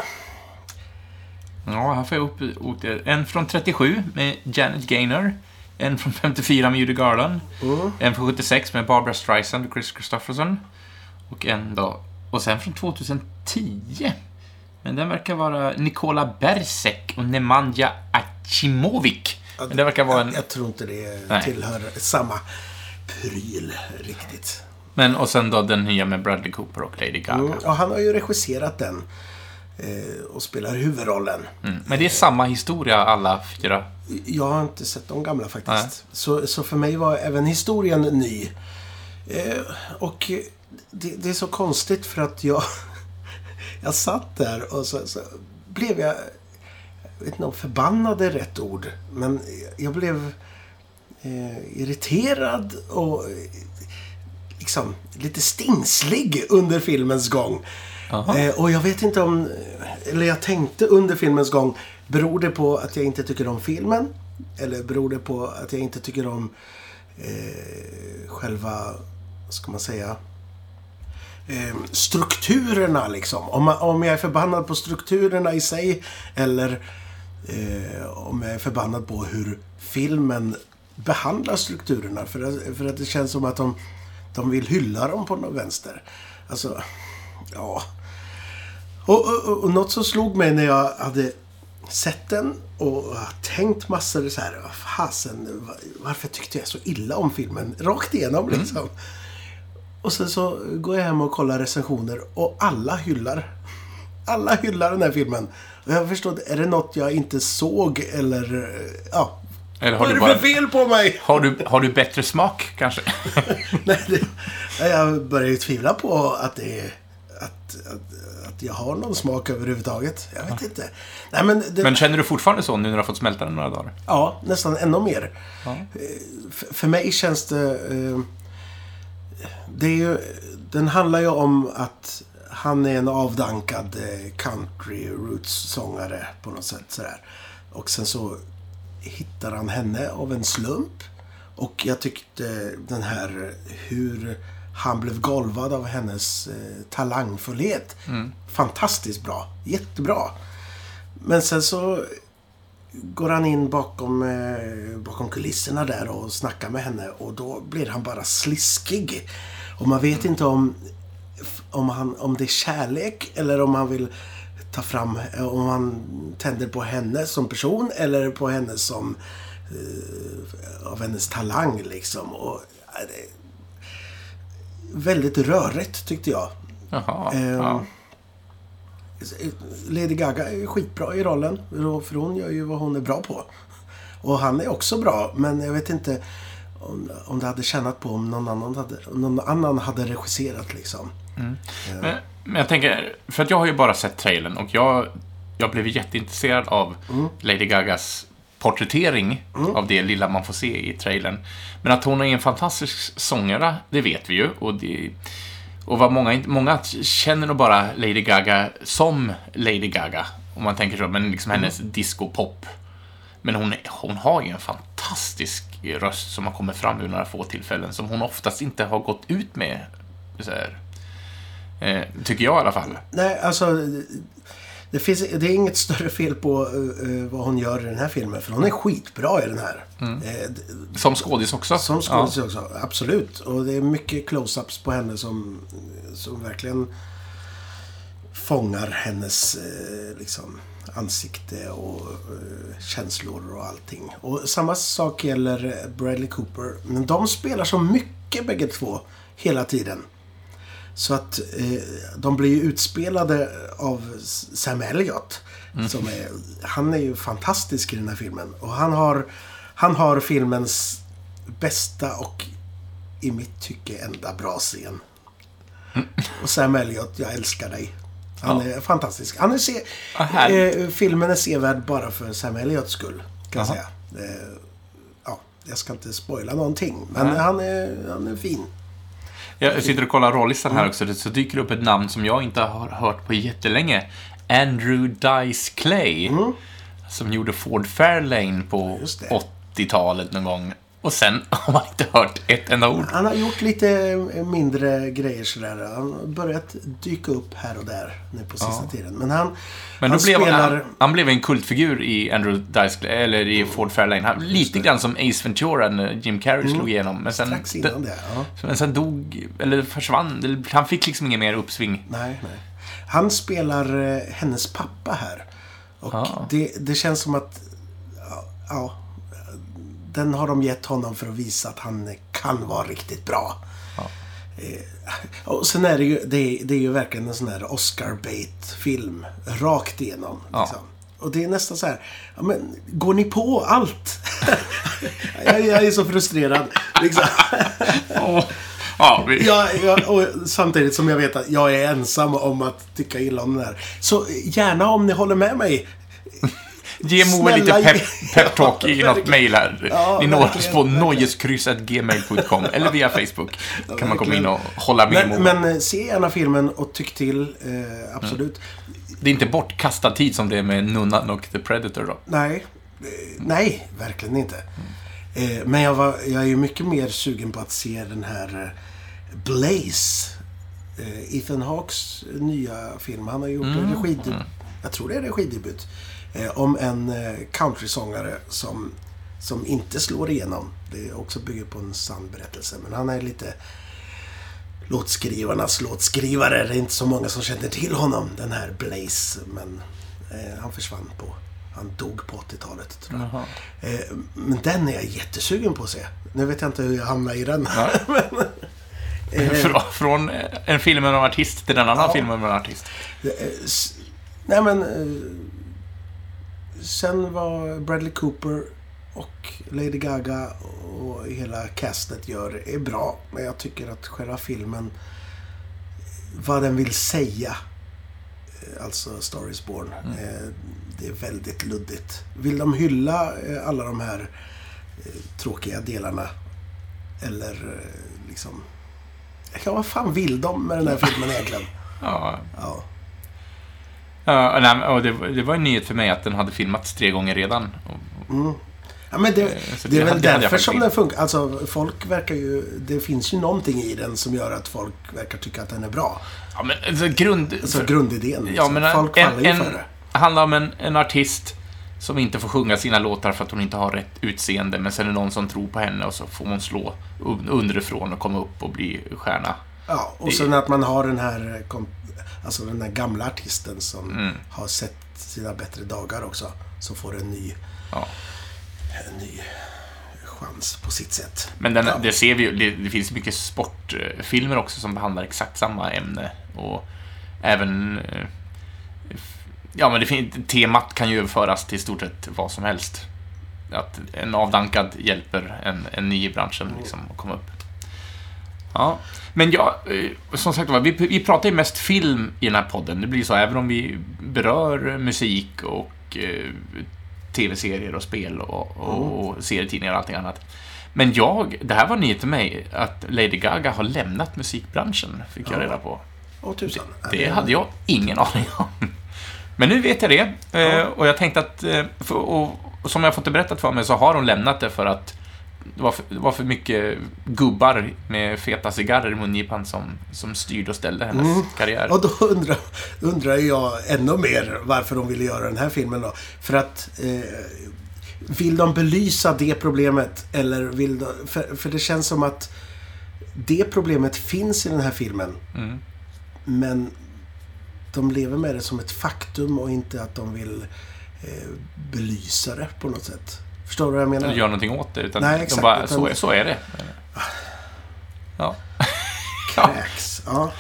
Ja, här får jag upp en från 37 med Janet Gaynor. En från 54 med Judy Garland. mm, En från 76 med Barbara Streisand och Chris Christopherson. Och en då... Och sen från 2010. Men den verkar vara Nikola Bersek och Nemanja Acimovic. Men det verkar vara en... jag, jag tror inte det Nej. tillhör samma pryl riktigt. Men och sen då den nya med Bradley Cooper och Lady Gaga. Mm, och han har ju regisserat den. eh, och spelar huvudrollen. Mm. Men det är samma historia alla fyra? Jag har inte sett de gamla faktiskt. Så, så för mig var även historien ny. Eh, och det, det är så konstigt för att jag... jag satt där och så, så blev jag... Jag vet inte om förbannad är rätt ord. Men jag blev eh, irriterad och eh, liksom lite stingslig under filmens gång. Eh, och jag vet inte om... Eller jag tänkte under filmens gång. Beror det på att jag inte tycker om filmen? Eller beror det på att jag inte tycker om eh, själva, vad ska man säga, eh, strukturerna liksom. Om, man, om jag är förbannad på strukturerna i sig eller eh, om jag är förbannad på hur filmen behandlar strukturerna. För att, för att det känns som att de, de vill hylla dem på något vänster. Alltså, ja. Och, och, och något som slog mig när jag hade sett den och tänkt massor så här. Fasen, varför tyckte jag så illa om filmen? Rakt igenom liksom. Mm. Och sen så går jag hem och kollar recensioner och alla hyllar. Alla hyllar den här filmen. Och jag förstår är det något jag inte såg eller, ja. Eller har Vad är du det bara, för fel på mig? har, du, har du bättre smak, kanske? Nej, det, jag börjar ju tvivla på att det är... Att, att, att jag har någon smak överhuvudtaget. Jag vet inte. Nej, men, det, Men känner du fortfarande så nu när du har fått smälta den några dagar? Ja, nästan ännu mer. Ja. Eh, För, för mig känns det... Eh, det är ju, den handlar ju om att han är en avdankad eh, country roots-sångare på något sätt. Sådär. Och sen så hittar han henne av en slump. Och jag tyckte den här hur han blev golvad av hennes eh, talangfullhet. Fantastiskt bra. Jättebra. Men sen så går han in bakom, eh, bakom kulisserna där och snackar med henne och då blir han bara sliskig. Och man vet inte om, om, han, om det är kärlek eller om han vill ta fram, eh, om han tänder på henne som person eller på henne som eh, av hennes talang liksom. Och, eh, väldigt rörigt tyckte jag. Jaha. Ehm, ja. Lady Gaga är skitbra i rollen. För hon gör ju vad hon är bra på. Och han är också bra, men jag vet inte om, om det hade tjänat på om någon annan hade, någon annan hade regisserat liksom. Men, men jag tänker, för att jag har ju bara sett trailern och jag, jag blev jätteintresserad av Lady Gagas porträttering av det lilla man får se i trailern. Men att hon är en fantastisk sångare, det vet vi ju. Och, det, och vad många, många känner nog bara Lady Gaga som Lady Gaga. Om man tänker så, men liksom hennes disco-pop. Men hon, hon har ju en fantastisk röst som har kommit fram vid några få tillfällen, som hon oftast inte har gått ut med. Så här. Eh, tycker jag i alla fall. Nej, alltså... Det, finns, det är inget större fel på eh, vad hon gör i den här filmen. För hon är skitbra i den här. Eh, d- Som skådis också. Som skådis också, absolut. Och det är mycket close-ups på henne som, som verkligen fångar hennes eh, liksom, ansikte och eh, känslor och allting. Och samma sak gäller Bradley Cooper. Men de spelar så mycket bägge två hela tiden. Så att eh, de blir ju utspelade av Sam Elliott. Som är, han är ju fantastisk i den här filmen. Och han har, han har filmens bästa och i mitt tycke enda bra scen. Och Sam Elliott, jag älskar dig. Han Ja. är fantastisk. Han är se, härligt. eh, filmen är sevärd bara för Sam Elliots skull. Kan jag säga. Eh, ja, jag ska inte spoila någonting. Men Nej. han är, han är fin. Jag sitter och kollar rollistan här också, så dyker det upp ett namn som jag inte har hört på jättelänge. Andrew Dice Clay. Som gjorde Ford Fairlane på Just det. 80-talet någon gång. Och sen har man inte hört ett enda ord. Han har gjort lite mindre grejer sådär. Han har börjat dyka upp här och där nu på sista Ja. tiden. Men han, Men han blev spelar... han, han blev en kultfigur i Andrew Dice eller i Ford Fairlane. Han, lite grann som Ace Ventura när Jim Carrey slog igenom. Men sen, Mm. Strax innan det, ja. men sen dog, eller försvann. Han fick liksom ingen mer uppsving. Nej, nej. Han spelar eh, hennes pappa här. Och Ah. det, det känns som att... Ja, ja, den har de gett honom för att visa att han kan vara riktigt bra. Ja. Eh, och sen är det ju, det det är ju verkligen en sån här Oscar bait-film. Rakt igenom. Ja. Liksom. Och det är nästan så här, ja, men går ni på allt? jag, jag är så frustrerad. Liksom. Ja, vi, jag, och samtidigt som jag vet att jag är ensam om att tycka illa om den här. Så gärna om ni håller med mig. Ge Moe lite pep, peptalk Ja, i något mail här. Ja, Ni når oss på verkligen. nojeskryss.gmail.com eller via Facebook. kan man komma in och hålla med. Men, men eh, se gärna filmen och tyck till. Eh, absolut. Det är inte bortkastad tid som det är med Nunnan och The Predator då. Nej. Nej, verkligen inte. Eh, men jag, var, jag är ju mycket mer sugen på att se den här eh, Blaze. Eh, Ethan Hawks nya film. Han har gjort en regidebut. Jag tror det är regidebut. Eh, om en eh, countrysångare som, som inte slår igenom. Det är också bygger på en sann berättelse. Men han är lite låtskrivarnas låtskrivare. Det är inte så många som känner till honom, den här Blaze. Men eh, han försvann på... Han dog på 80-talet, tror jag. Eh, men den är jag jättesugen på att se. Nu vet jag inte hur jag hamnar i den. Ja. Eh, Frå- Från en film med en artist till en annan Ja. film med en artist. Nej men... Sen var Bradley Cooper och Lady Gaga och hela castet gör är bra. Men jag tycker att själva filmen, vad den vill säga, eh, alltså Star is Born, eh, det är väldigt luddigt. Vill de hylla eh, alla de här eh, tråkiga delarna? Eller eh, liksom... Ja, vad fan vill de med den här filmen egentligen? Ja, Ja. Ja nej, och det, det var en nyhet för mig att den hade filmats tre gånger redan. Mm. Ja, men det, Eh, så det är det väl hade- det därför som den funkar. Alltså, folk verkar ju... Det finns ju någonting i den som gör att folk verkar tycka att den är bra. Ja, men alltså, grund... Alltså grundidén. Ja, liksom. men folk en, faller ju en, för det. handlar om en, en artist som inte får sjunga sina låtar för att hon inte har rätt utseende, men sen är det någon som tror på henne och så får hon slå un- underifrån och komma upp och bli stjärna. Ja, och det- sen att man har den här... eh, Alltså den här gamla artisten som Mm. har sett sina bättre dagar också. Som får en ny, Ja. en ny chans på sitt sätt. Men den, Ja. det ser vi ju, det, det finns mycket sportfilmer också som behandlar exakt samma ämne. Och även... eh, Ja, men det fin- temat kan ju överföras till stort sett vad som helst. Att en avdankad hjälper en, en ny i branschen liksom att komma upp. Ja, men ja, eh, som sagt var, vi, vi pratar ju mest film i den här podden. Det blir så även om vi berör musik och eh, tv-serier och spel och, och, och serietidningar och allting annat. Men jag, det här var nyhet till mig, att Lady Gaga har lämnat musikbranschen, fick jag Ja. reda på. Åh tusan. Det hade jag ingen aning om. Men nu vet jag det. eh, Ja. Och jag tänkte att, för, och, och som jag fått det berättat för mig så har hon lämnat det för att det var för, det var för mycket gubbar med feta cigarrer i mungipan som, som styrde och ställde hennes Mm. karriär. Och då undrar, undrar jag ännu mer varför de ville göra den här filmen då. För att... Eh, vill de belysa det problemet? Eller vill de... För, för det känns som att det problemet finns i den här filmen. Mm. Men de lever med det som ett faktum och inte att de vill eh, belysa det på något sätt. Förstår du vad jag menar? De gör någonting åt det, utan Nej, de exakt, bara, utan- så, är- så är det. Ja. Kräks. Ja.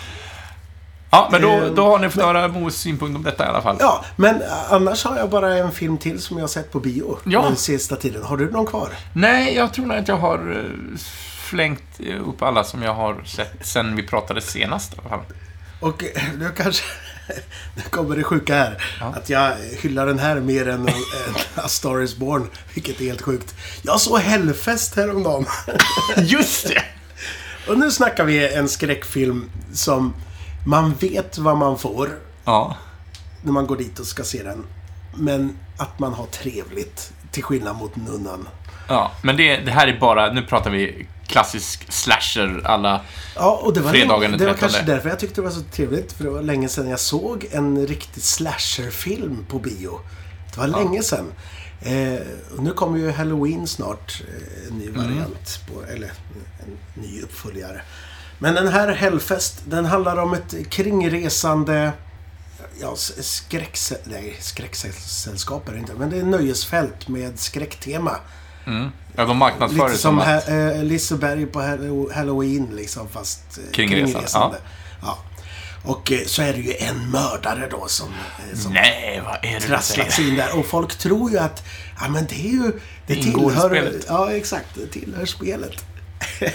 ja, men då, Eh, då har ni fått höra Mos synpunkt om detta i alla fall. ja, men annars har jag bara en film till som jag har sett på bio Ja. den sista tiden. Har du någon kvar? Nej, jag tror nog att jag har eh, flängt upp alla som jag har sett sen vi pratade senast i alla fall. Och eh, nu kanske... Nu kommer det sjuka här. Ja. Att jag hyllar den här mer än, än A Star Is Born. Vilket är helt sjukt. Jag såg Hellfest häromdagen. Just det! Och nu snackar vi en skräckfilm som man vet vad man får Ja. när man går dit och ska se den. Men att man har trevligt. Till skillnad mot Nunnan. Ja, men det, det här är bara, nu pratar vi klassisk slasher alla... Ja, och det var, Fredagen den det var 13. kanske därför jag tyckte det var så trevligt. För det var länge sedan jag såg en riktig slasherfilm på bio. Det var länge sedan. Eh, nu kommer ju Halloween snart. Eh, en ny Mm. variant. På, eller en ny uppföljare. Men den här Hellfest, den handlar om ett kringresande... Ja, nej, skräcksällskap är det inte. Men det är nöjesfält med skräcktema. Mm. Ja, de marknadsför Lite det som som att... eh, Liseberg på Hallo- Halloween liksom, fast eh, Kringresan, kringresande. Ja. Och eh, så är det ju en mördare då som, som Nej, vad är det du trasslat sig säger? in där. Och folk tror ju att, ja men det är ju... Det, ingår tillhör... spelet. Ja, exakt. Det tillhör spelet.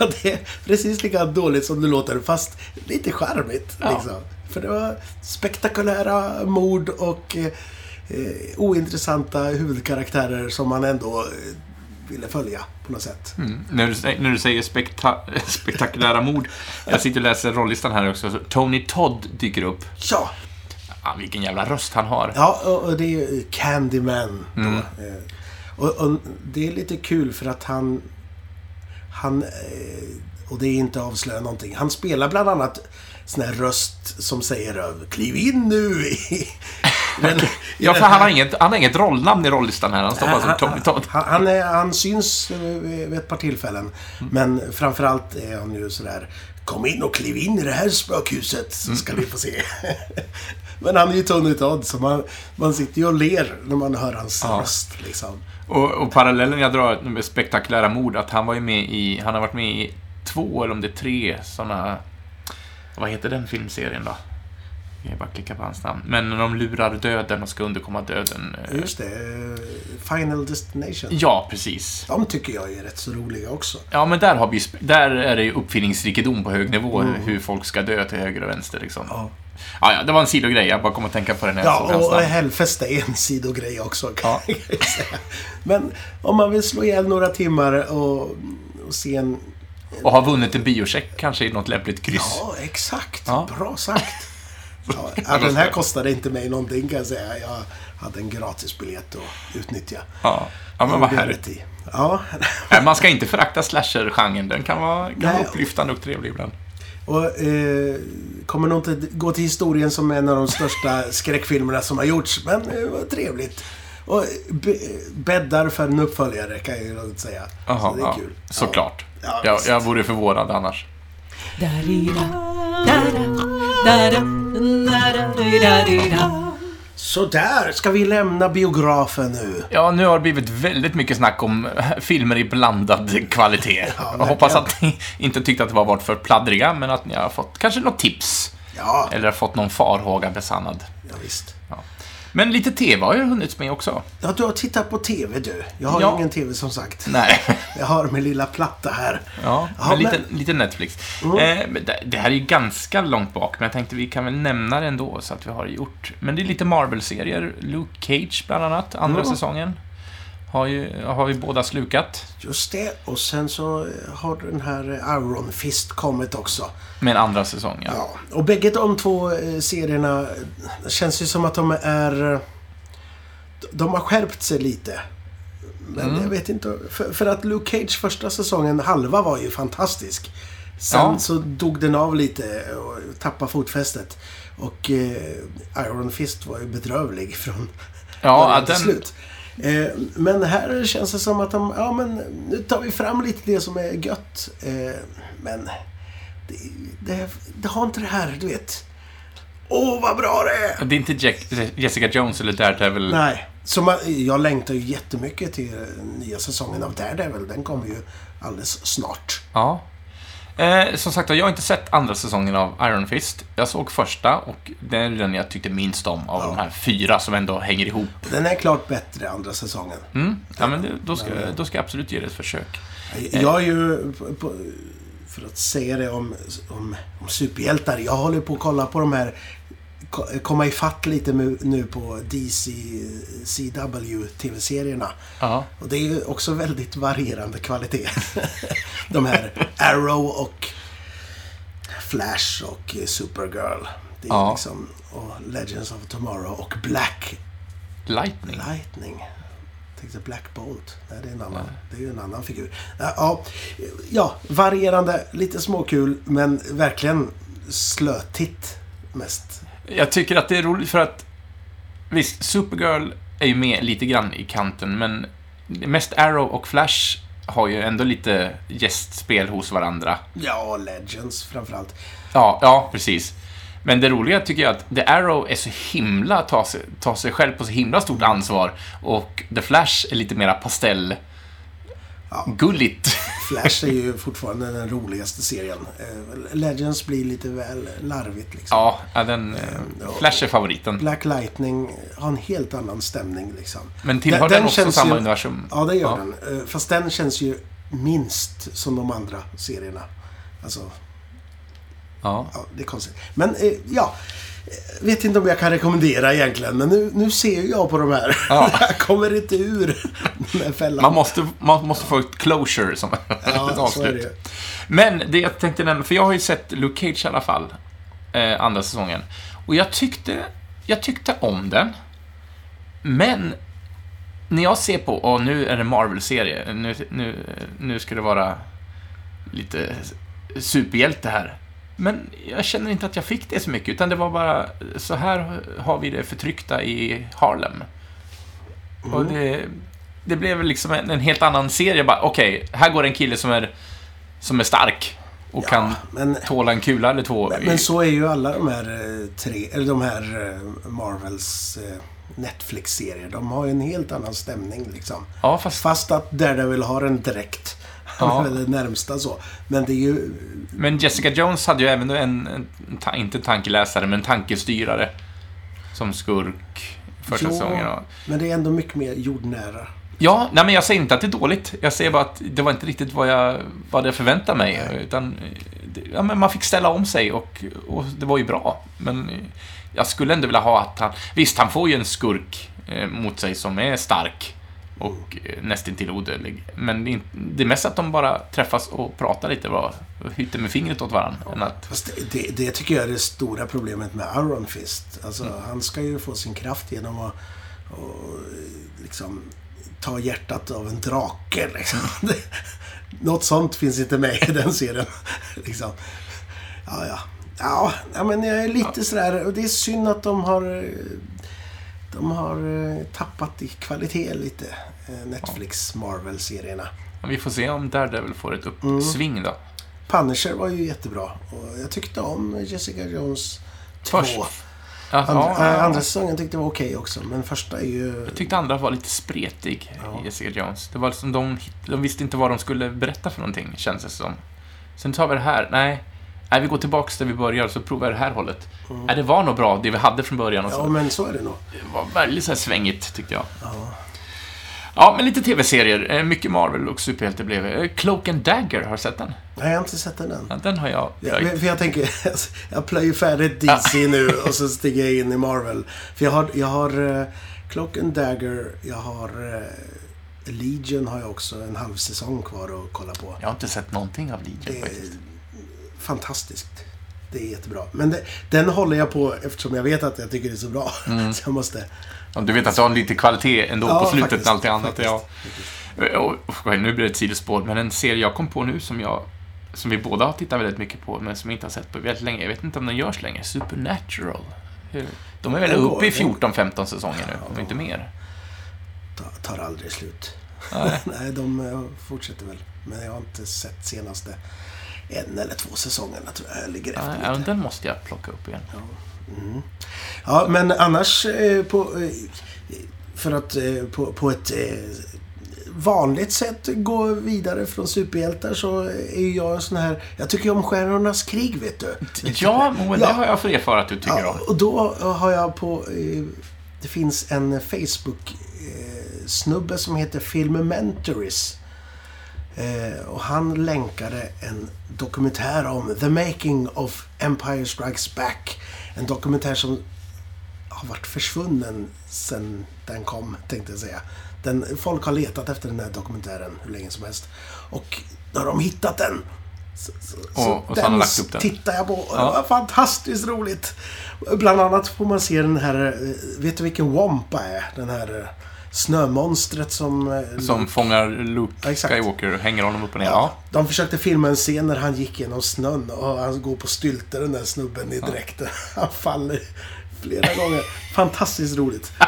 ja, det är precis lika dåligt som det låter, fast lite charmigt. Ja. Liksom. För det var spektakulära mord och eh, ointressanta huvudkaraktärer som man ändå eh, ville följa på något sätt. Mm. När, du, när du säger spekta spektakulära mord. Jag sitter och läser rollistan här också. Så Tony Todd dyker upp. Ja, Ah, vilken jävla röst han har. ja och, det är ju Candyman. Mm. Eh, Och, och det är lite kul för att han... Han... eh, Och det är inte avslöja någonting. Han spelar bland annat sån här röst som säger Kliv in nu i... i Ja, för han har inget, han har inget rollnamn i rollistan här. Han står bara som Tony Todd. Han, han, är, han syns eh, vid ett par tillfällen. Men framförallt är han ju sådär Kom in och kliv in i det här spökhuset så ska ni få se. Men han är ju Tony Todd så man, man sitter ju och ler när man hör hans Ja. röst liksom. Och, och parallellen jag drar med spektakulära mord, att han var ju med i, han har varit med i två eller om det är tre sådana, vad heter den filmserien då? Jag bara klicka på hans namn. Men när de lurar döden och ska undkomma döden. eh, Just det. eh, Final Destination. Ja, precis. De tycker jag är rätt så roliga också. Ja, men där har vi där är det ju uppfinningsrikedom på hög nivå, hur folk ska dö till höger och vänster liksom. Mm. Ja. Ja, ja, det var en sidogrej, jag bara kom att tänka på jag såg Ja, och namn. Hellfest är en sidogrej också kan Ja. jag säga. Men om man vill slå ihjäl några timmar och, och se en... Och har vunnit en biocheck kanske i något lämpligt kryss. Ja, exakt. Ja. Bra sagt. Ja, den här kostade inte mig någonting kan jag säga. Jag hade en gratisbiljett att utnyttja. Ja, ja men vad härligt. i. Ja, Nej, Man ska inte förakta slasher-genren. Den kan vara, kan vara upplyftande och trevlig ibland. och eh, kommer nog inte gå till historien som en av de största skräckfilmerna som har gjorts. Men det var trevligt. Och be, bäddar för en uppföljare kan jag ju säga. Jaha, Så det är ja, kul. såklart. Ja, jag, jag vore förvånad annars. Da-di-da, da-da, da-da, da-da-di-da-di-da. Så där ska vi lämna biografen nu. Ja, nu har det blivit väldigt mycket snack om filmer i blandad kvalitet. Ja, jag hoppas att ni inte tyckte att det var varit för pladdriga, men att ni har fått kanske något tips. Ja, Eller fått någon farhåga besannad. ja visst. Men lite TV har ju hunnits med också. Ja, du har tittat på TV du. Jag har Ja. ingen TV som sagt. Nej. Jag har min lilla platta här. Ja, Ja, men men- lite, lite Netflix. Mm. Eh, det här är ju ganska långt bak, men jag tänkte vi kan väl nämna det ändå så att vi har det gjort. Men det är lite Marvel-serier. Luke Cage bland annat, andra Mm. säsongen. Har, ju, har vi båda slukat. Just det. Och sen så har den här Iron Fist kommit också. Med en andra säsong, ja. Ja. Och bägge de två eh, serierna känns ju som att de är... eh, De har skärpt sig lite. Men Mm. jag vet inte. För, för att Luke Cage första säsongen, halva var ju fantastisk. Sen Ja. så dog den av lite och tappade fotfästet. Och eh, Iron Fist var ju bedrövlig från Ja, att till den, slut. Eh, men här känns det som att de, ja men nu tar vi fram lite det som är gött. Eh, men det, det, det har inte det här, du vet. Åh, vad bra det är! det är inte Jack, Jessica Jones eller Daredevil. Nej. Så man, jag längtar ju jättemycket till nya säsongen av Daredevil. Den kommer ju alldeles snart. Ja. Eh, som sagt, jag har inte sett andra säsongen av Iron Fist. Jag såg första och det är den jag tyckte minst om av Ja. de här fyra som ändå hänger ihop. Den är klart bättre andra säsongen. Mm. Ja, men det- då ska, då ska jag absolut ge det ett försök. Jag är ju, för att säga det om, om, om superhjältar, jag håller på att kolla på de här komma ifatt lite nu på DC CW TV-serierna. Ja. Och det är ju också väldigt varierande kvalitet. de här Arrow och Flash och Supergirl. Det är Ja. liksom, och Legends of Tomorrow och Black Lightning. Lightning. Jag tänkte Black Bolt. Nej, det är en annan. Det är ju en annan figur. Ja, Ja, ja, varierande, lite småkul, men verkligen slötigt mest. Jag tycker att det är roligt för att visst, Supergirl är ju med lite grann i kanten, men mest Arrow och Flash har ju ändå lite gästspel hos varandra. Ja, Legends framförallt. Ja, ja, precis. Men det roliga tycker jag att The Arrow är så himla, tar sig, tar sig själv på så himla stort ansvar och The Flash är lite mera pastell gulligt. Flash är ju fortfarande den roligaste serien. Eh, Legends blir lite väl larvigt liksom. Ja, den... eh, Flash är favoriten. Black Lightning har en helt annan stämning liksom. Men tillhör den, också känns samma ju- universum? Ja, det gör Ja. den. Eh, Fast den känns ju minst som de andra serierna. Alltså, Ja. ja, det är konstigt. Men eh, ja, eh, vet inte om jag kan rekommendera egentligen. Men nu, nu ser jag på de här. Ja. jag kommer inte ur den här fällan. Man måste, man måste få ett closure som ett ja, det avslut. ju. Men det jag tänkte nämna, för jag har ju sett Luke Cage i alla fall, eh, andra säsongen. Och jag tyckte, jag tyckte om den. Men, när jag ser på, och nu är det Marvel-serie, nu, nu, nu ska det vara lite superhjälte här. Men jag känner inte att jag fick det så mycket, utan det var bara, så här har vi det förtryckta i Harlem. Och det, det blev liksom en, en helt annan serie bara, okej, här går en kille som är, som är stark och kan Men, tåla en kula eller två. men, men så är ju alla de här eh, tre, eller de här eh, Marvels eh, Netflix-serier. De har ju en helt annan stämning liksom. ja, fast, Fast att Daredevil har en dräkt. Ja. det närmsta så. Men det är ju... men Jessica Jones hade ju även en, en, ta, inte tankeläsare, men en tankestyrare. Som skurk första Jo, säsongen. Men det är ändå mycket mer jordnära. Ja, nej men jag säger inte att det är dåligt. Jag säger bara att det var inte riktigt vad jag, vad jag förväntade mig. Utan, ja, men man fick ställa om sig och, och det var ju bra. Men eh, jag skulle ändå vilja ha att han... Visst, han får ju en skurk eh, mot sig som är stark och eh, nästintill odödlig. Men det är, inte- det är mest att de bara träffas och pratar lite bra och hytter med fingret åt varandra. Än att, det, det, det tycker jag är det stora problemet med Iron Fist. Alltså, Mm. han ska ju få sin kraft genom att och, liksom, ta hjärtat av en drake. Liksom. Något sånt finns inte med i den serien. liksom. Ja, ja. Ja, ja, men jag är lite sådär... Och det är synd att de har... eh, De har eh, tappat i kvalitet lite. eh, Netflix Marvel-serierna. vi får se om Daredevil får ett uppsving då. Punisher var ju jättebra. Och jag tyckte om Jessica Jones 2. Först. Ja, Andra, ja, äh, andra säsongen tyckte jag var okej också, men första är ju... Jag tyckte andra var lite spretig, Ja. Jessica Jones. Det var som de, de visste inte vad de skulle berätta för någonting, känns det som. Sen tar vi det här. Nej, nej vi går tillbaks där vi börjar så provar vi det här hållet. Nej, det var nog bra, det vi hade från början. Och så. Mm. Ja, men så är det nog. Det var väldigt så här svängigt, tyckte jag. Ja. Ja, men lite tv-serier. Eh, Mycket Marvel och superhjälte blev det. Eh, Cloak and Dagger, har du sett den? Nej, jag har inte sett den än. Ja, den har jag Ja, plöjt. för jag tänker, jag plöjer färdigt DC nu och så stiger jag in i Marvel. För jag har, jag har uh, Cloak and Dagger, jag har eh, Legion har jag också en halv säsong kvar att kolla på. Jag har inte sett någonting av Legion Det faktiskt. Fantastiskt. Det är jättebra. Men det, den håller jag på eftersom jag vet att jag tycker det är så bra. Så jag måste... Ja, Du vet att du har lite kvalitet ändå på slutet faktiskt, än allt annat. faktiskt, Ja. faktiskt. Och, och, nu blir det ett sidospår, men en serie jag kom på nu som jag som vi båda har tittat väldigt mycket på, men som vi inte har sett på väldigt länge. Jag vet inte om den görs längre. Supernatural. De är väl Den går, uppe i den- 14-15 säsonger nu, om inte mer. tar, tar aldrig slut. Nej. Nej, de eh, fortsätter väl. Men jag har inte sett senaste en eller två säsongerna tror jag. Jag ligger efter Ja, lite. den måste jag plocka upp igen. Mm. Ja, men annars eh, på, eh, för att eh, på, på ett vanligt sätt gå vidare från superhjältar så är jag en sån här... Jag tycker om Stjärnornas krig, vet du. Ja, men det Ja. har jag för erfara att du tycker Ja, om. och då har jag på... Det finns en Facebook-snubbe som heter Filmementaries. Eh, och han länkade en dokumentär om The Making of Empire Strikes Back. En dokumentär som har varit försvunnen sen den kom, tänkte jag säga. Den, folk har letat efter den här dokumentären hur länge som helst. Och då har de hittat den. Så, så, Och- och så har de lagt upp den. tittar jag på. Och Ja. Det var fantastiskt roligt. Bland annat får man se den här... eh, Vet du vilken Wampa är? Den här eh, snömonstret som... eh, Som fångar Luke Ja. Skywalker och hänger honom upp och ner. Ja, de försökte filma en scen när han gick genom snön och han går på stylter den där snubben i dräkten. Han faller flera gånger. Fantastiskt roligt.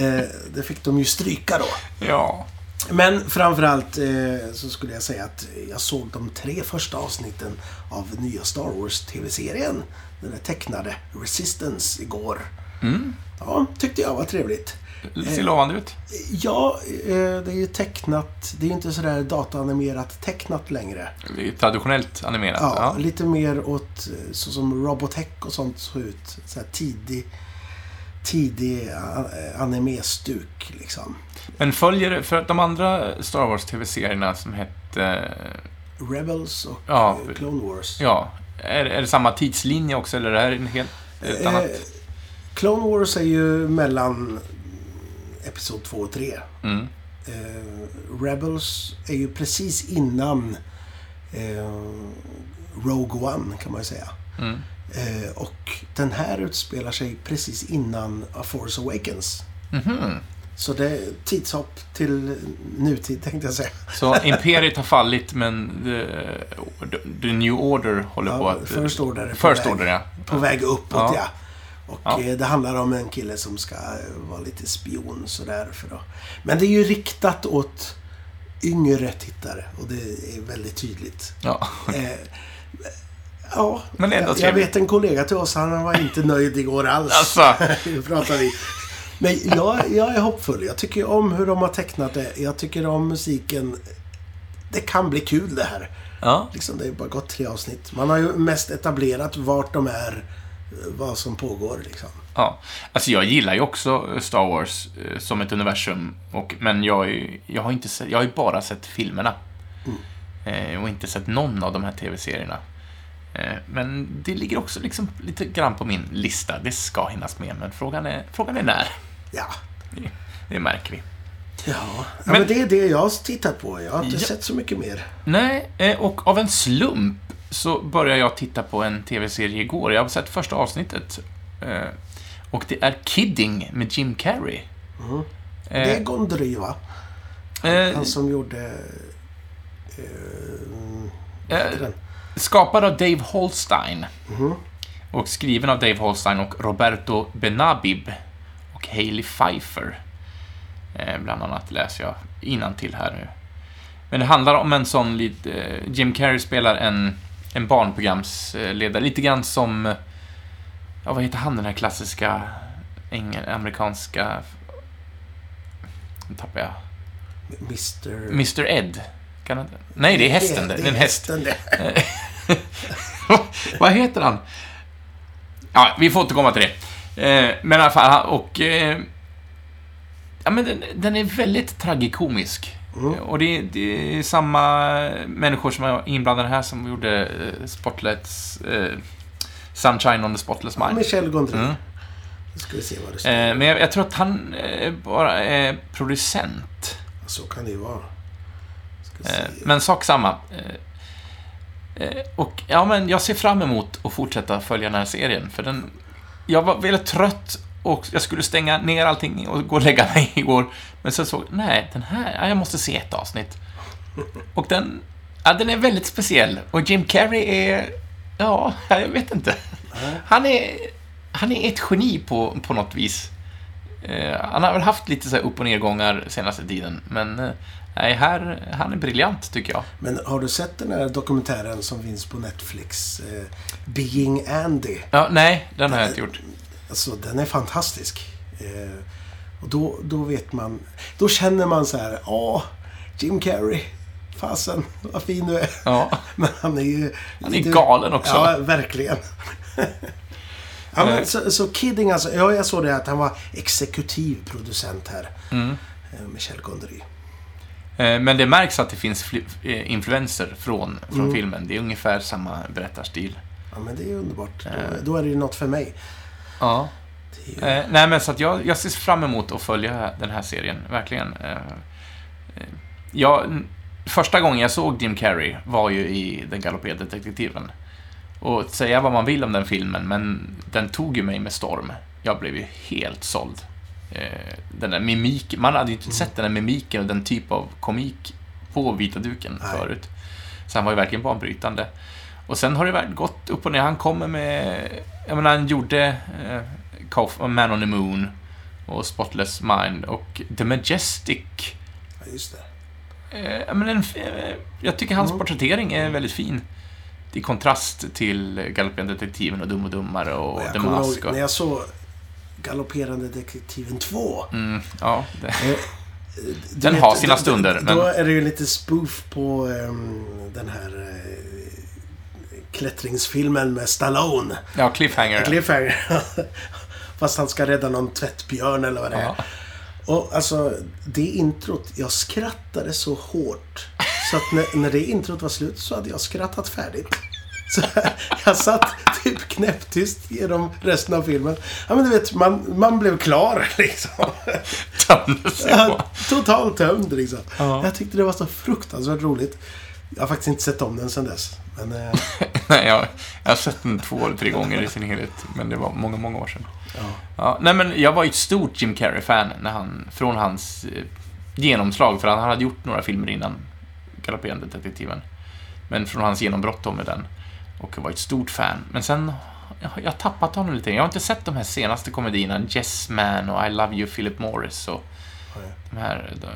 Eh, det fick de ju stryka då. ja. Men framförallt eh, så skulle jag säga att jag såg de tre första avsnitten av nya Star Wars TV-serien. Den där tecknade Resistance igår. Mm. Ja, tyckte jag var trevligt. Det ser lovande ut. Ja, eh, det är ju tecknat. Det är ju inte sådär dataanimerat tecknat längre. Det är traditionellt animerat. Ja, Ja. lite mer åt eh, så som Robotech och sånt såg ut. Så här tidig, tidig eh, anime-stuk liksom. Men följer, för att de andra Star Wars TV-serierna som hette... Rebels och Ja. eh, Clone Wars. Ja, är, är det samma tidslinje också eller är det här en helt ett annat? Eh, Clone Wars är ju mellan Episod 2 och 3. Mm. Eh, Rebels är ju precis innan eh, Rogue One kan man ju säga. Mm. Eh, och den här utspelar sig precis innan A Force Awakens. Mhm. Så det är tidshopp till nutid tänkte jag säga. Så Imperiet har fallit men the, the New Order håller på Ja, att... First Order är på väg, Order, ja. på väg uppåt ja. Ja. Och Ja. eh, det handlar om en kille som ska eh, vara lite spion sådär. För att... Men det är ju riktat åt yngre tittare och det är väldigt tydligt. ja. Eh, ja, Men ändå jag, jag vet en kollega till oss, han var inte nöjd igår alls. Alltså. Nu pratar vi. Men jag, jag är hoppfull. Jag tycker om hur de har tecknat det. Jag tycker om musiken. Det kan bli kul det här. ja. Liksom, det har bara gått tre avsnitt. Man har ju mest etablerat vart de är, vad som pågår liksom. Ja, alltså jag gillar ju också Star Wars eh, som ett universum, och, men jag, är jag, har inte sett, jag har ju bara sett filmerna. Eh, och inte sett någon av de här TV-serierna. Eh, men det ligger också liksom lite grann på min lista. Det ska hinnas med, men frågan är, frågan är när. Ja. Det, det märker vi. Ja, ja Men- men, det är det jag har tittat på. Jag har inte Ja. sett så mycket mer. Nej, eh, och av en slump så började jag titta på en TV-serie igår. Jag har sett första avsnittet. eh, Och det är Kidding med Jim Carrey. Mm. Eh, Det är Gondry va? eh, Han som gjorde... Eh? Skapad av Dave Holstein. Mhm. Och skriven av Dave Holstein och Roberto Benabib. Och Hailey Pfeiffer. Eh, bland annat läser jag till här nu. Men det handlar om en sån lite... Eh, Jim Carrey spelar en, en barnprogramsledare. Lite grann som... Ja, vad heter han den här klassiska engel, amerikanska... Nu tappar jag. Mr... Mr Ed. Kan det, nej, det är hästen. Det, det är en häst. Vad heter han? Ja, vi får återkomma till det. Eh, men i alla fall, han- och... Eh, ja, men den, den är väldigt tragikomisk. Mm. Och det, det är samma människor som är inblandade här som gjorde eh, Spotlights... Eh, Sunshine on the Spotless Mind. Michel Gondry. Mm. Ska vi se vad det står. Eh, men jag, jag tror att han eh, bara är producent. Så kan det ju vara. Eh, men sak samma. Eh, eh, och ja, men jag ser fram emot att fortsätta följa den här serien, för den... Jag var väldigt trött och jag skulle stänga ner allting och gå och lägga mig igår. Men så såg nej, den här, ja, jag måste se ett avsnitt. Och den, ja, den är väldigt speciell. Och Jim Carrey är, ja, jag vet inte. Han är, han är ett geni på, på något vis. Eh, han har väl haft lite så här upp och nedgångar senaste tiden, men eh, nej, här, han är briljant tycker jag. Men har du sett den här dokumentären som finns på Netflix? Eh, Being Andy. Ja, nej, den har jag inte gjort. Alltså, den är fantastisk. Eh, och då, då vet man... Då känner man så här, åh, Jim Carrey. Fasen, vad fin du är. Ja, Men han är ju... han är galen också. Ja, verkligen. ja, Eh. men, så, så Kidding alltså. Ja, jag såg det att han var exekutiv producent här. Mm. Eh, Michel Gondry. Eh, Men det märks att det finns eh, influenser från, från Mm. filmen. Det är ungefär samma berättarstil. Ja, men det är underbart. Eh. Då, då är det ju något för mig. Ja. Ju... Eh, nej, men så att jag, jag ser fram emot att följa den här serien, verkligen. Eh, eh, jag, första gången jag såg Jim Carrey var ju i Den galopperande detektiven. Och säga vad man vill om den filmen, men den tog ju mig med storm. Jag blev ju helt såld. Eh, den där mimiken, man hade ju inte sett den där mimiken och den typ av komik på vita duken Nej. förut. Så han var ju verkligen banbrytande. Och sen har det väl gått upp och ner. Han kommer med... Jag menar, han gjorde eh, Man on the Moon och Spotless Mind och The Majestic. Ja, just det. Eh, jag menar, en, eh, jag tycker hans Mm. porträttering är väldigt fin. I kontrast till Galopperande detektiven och Dum och Dummare och jag The Mask. Och, när jag såg Galopperande detektiven 2. Mm, ja, det, Eh, Den har sina stunder, Då, då men- är det ju lite spoof på ehm, den här eh, klättringsfilmen med Stallone. ja, cliffhanger. Cliffhanger. Fast han ska rädda någon tvättbjörn eller vad det är. Ja. Och alltså, det introt, jag skrattade så hårt. Så att när, när det introt var slut så hade jag skrattat färdigt. Så jag satt typ knäpptyst genom resten av filmen. Ja men du vet, man, man blev klar liksom. Tömde sig på. Ja, Totalt tömd liksom. Ja. Jag tyckte det var så fruktansvärt roligt. Jag har faktiskt inte sett om den sedan dess. Men eh, Nej, jag, jag har sett den två eller tre gånger i sin helhet, men det var många, många år sedan. ja. Ja, nej, men jag var ju ett stort Jim Carrey-fan när han, från hans eh, genomslag, för han hade gjort några filmer innan Galopperande detektiven. Men från hans genombrott då med den. Och jag var ett stort fan. Men sen, jag, jag har tappat honom lite. Jag har inte sett de här senaste komedierna, Yes Man och I Love You Philip Morris och Nej. de här. De,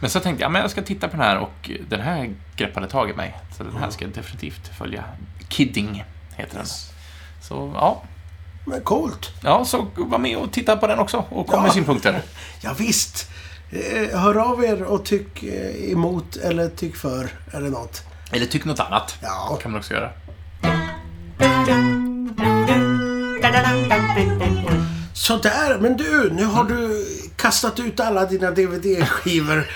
men så tänkte jag, men jag ska titta på den här och den här greppade tag i mig. Så den här ska jag definitivt följa. Kidding heter den. Så, ja. Men coolt. Ja, så var med och titta på den också och kom Ja. med synpunkter. Ja, visst. Eh, hör av er och tyck eh, emot eller tyck för eller något. Eller tyck något annat. Ja. kan man också göra. Sådär, men du, nu har du kastat ut alla dina DVD-skivor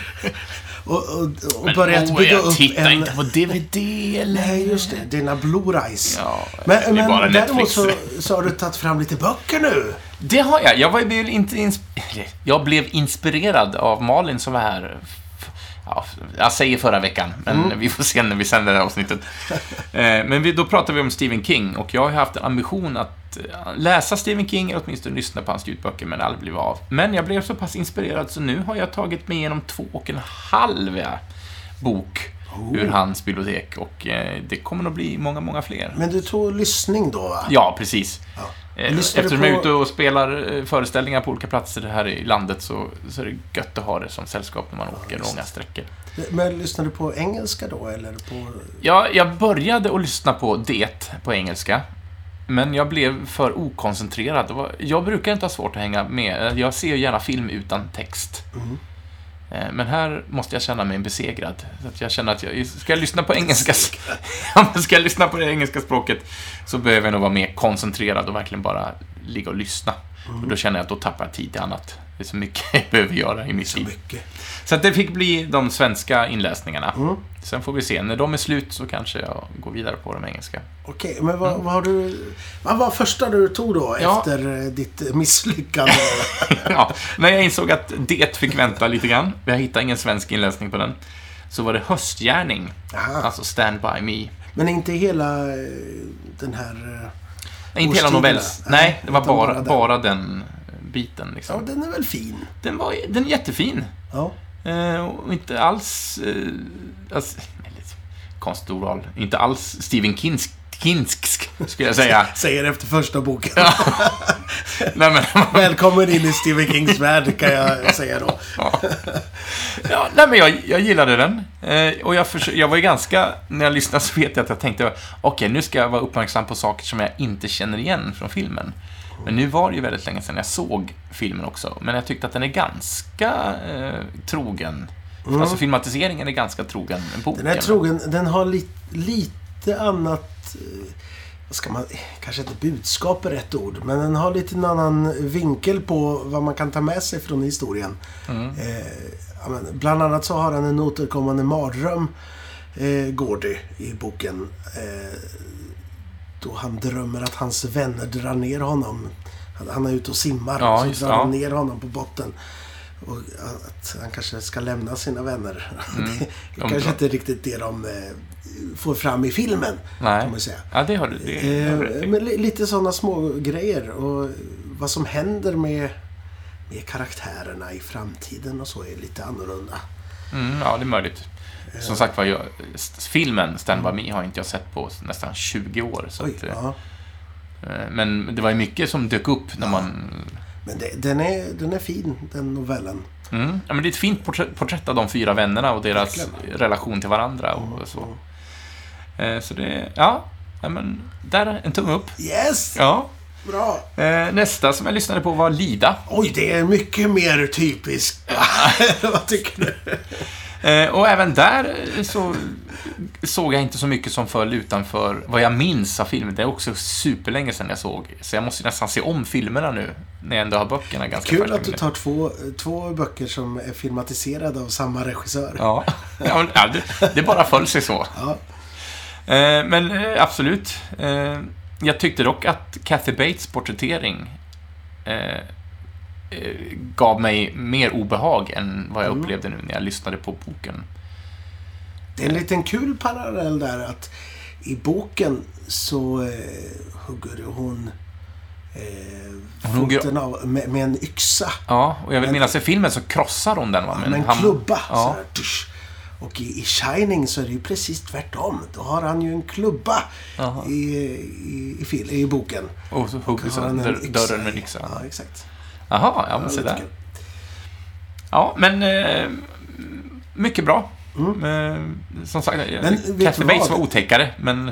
och, och, och börjat åh, bygga jag upp en... inte på DVD eller... Nej, just det. Dina Blu-rays. Ja, men men bara däremot så, så har du tagit fram lite böcker nu. Det har jag. Jag var ju inte ins... eller, Jag blev inspirerad av Malin som var här Ja, jag säger förra veckan, men Mm. vi får se när vi sänder det här avsnittet. Eh, men vi, då pratade vi om Stephen King och jag har haft en ambition att eh, läsa Stephen King eller åtminstone lyssna på hans ljudböcker, men det aldrig blivit av. Men jag blev så pass inspirerad så nu har jag tagit mig igenom två och en halv ja, bok ur hans bibliotek och eh, det kommer nog bli många, många fler. Men du tog lyssning då, va? Ja, precis. Ja. Eh, Lyssnar Eftersom jag är på- ute och spelar eh, föreställningar på olika platser här i landet så, så är det gött att ha det som sällskap när man åker just långa sträckor. Men lyssnar du på engelska då, eller på... Ja, jag började att lyssna på det på engelska. Men jag blev för okoncentrerad. Jag brukar inte ha svårt att hänga med. Jag ser gärna film utan text. Mm. Eh, men här måste jag känna mig besegrad. Så att jag känner att jag, ska jag lyssna på engelska, ska jag lyssna på det engelska språket så behöver jag nog vara mer koncentrerad och verkligen bara ligga och lyssna. Och då känner jag att då tappar jag tid till annat. Det är så mycket jag behöver göra i mitt Så liv. mycket. Så att det fick bli de svenska inläsningarna. Mm. Sen får vi se. När de är slut så kanske jag går vidare på de engelska. Okej, men vad, vad har du... Vad var första du tog då, Mm. Ja. efter eh, ditt misslyckande? ja, när jag insåg att det fick vänta lite grann, jag hittade ingen svensk inläsning på den, så var det Höstgärning, Aha. alltså Stand By Me. Men inte hela eh, den här... eh, inte hela novells. Nej, det var bara bara, den. Den biten Ja, liksom. den är väl fin? Den, var, den är jättefin. Ja. Eh, och inte alls... Eh, alltså, konstigt ordval. Inte alls Stephen Kinsk, Kinsk skulle jag säga. Säger efter första boken. nej, men, Välkommen in i Stephen Kings värld, kan jag säga då. Ja. ja, nej men jag, jag gillade den. Eh, och jag, jag var ju ganska, när jag lyssnade så vet jag att jag tänkte, okej nu ska jag vara uppmärksam på saker som jag inte känner igen från filmen. Men nu var det ju väldigt länge sedan jag såg filmen också. Men jag tyckte att den är ganska eh, trogen. Alltså filmatiseringen är ganska trogen boken. Den är trogen. Den har li, lite annat... eh, Vad ska man... Kanske inte budskap är rätt ord. Men den har lite en annan vinkel på vad man kan ta med sig från historien. Mm. Eh, bland annat så har han en återkommande mardröm, eh, Gordy, i boken. Eh, då han drömmer att hans vänner drar ner honom. Han, är ute och simmar Ja, och så drar de ner honom på botten. Och att han kanske ska lämna sina vänner. det är kanske inte riktigt det de eh, får fram i filmen, kan Nej. man säga. Ja, det har du. Det har du Eh, men li- lite sådana små grejer och vad som händer med, med karaktärerna i framtiden och så är lite annorlunda. Mm, ja, det är möjligt. Som sagt var, jag, filmen Stand By Me har inte jag sett på nästan 20 år. Så Oj, att, eh, ja. eh, men det var ju mycket som dök upp när man Men det, den, är, den är fin, den novellen. Mm. Ja, men det är ett fint porträtt, porträtt av de fyra vännerna och deras Verkligen. relation till varandra och så. Eh, så det, ja, ja men där, en tumme upp. Yes! Ja. Bra. Eh, nästa som jag lyssnade på var Lida. Oj, det är mycket mer typiskt. Vad tycker du? Eh, och även där eh, så såg jag inte så mycket som föll utanför vad jag minns av filmen. Det är också superlänge sedan jag såg. Så jag måste nästan se om filmerna nu, när jag ändå har böckerna ganska Kul att du tar två, två böcker som är filmatiserade av samma regissör. Ja, ja, det, det bara föll sig så. Ja. Men absolut. Jag tyckte dock att Kathy Bates porträttering eh, eh, gav mig mer obehag än vad jag Mm. upplevde nu när jag lyssnade på boken. Det är en liten kul parallell där att i boken så eh, hugger hon eh, Hon hugger- foten av med, med en yxa. Ja, och jag vill Men- minnas i filmen så krossar hon den va? med en han- klubba. Ja, Så här. Och i, i Shining så är det ju precis tvärtom. Då har han ju en klubba i, i, i, fil, i boken. och så hugger han en dörren med yxa. Ja, exakt. Jaha, ja men se där. Ja, men... Eh, mycket bra. Mm. Eh, som sagt, Kathy du Bates var otäckare, men...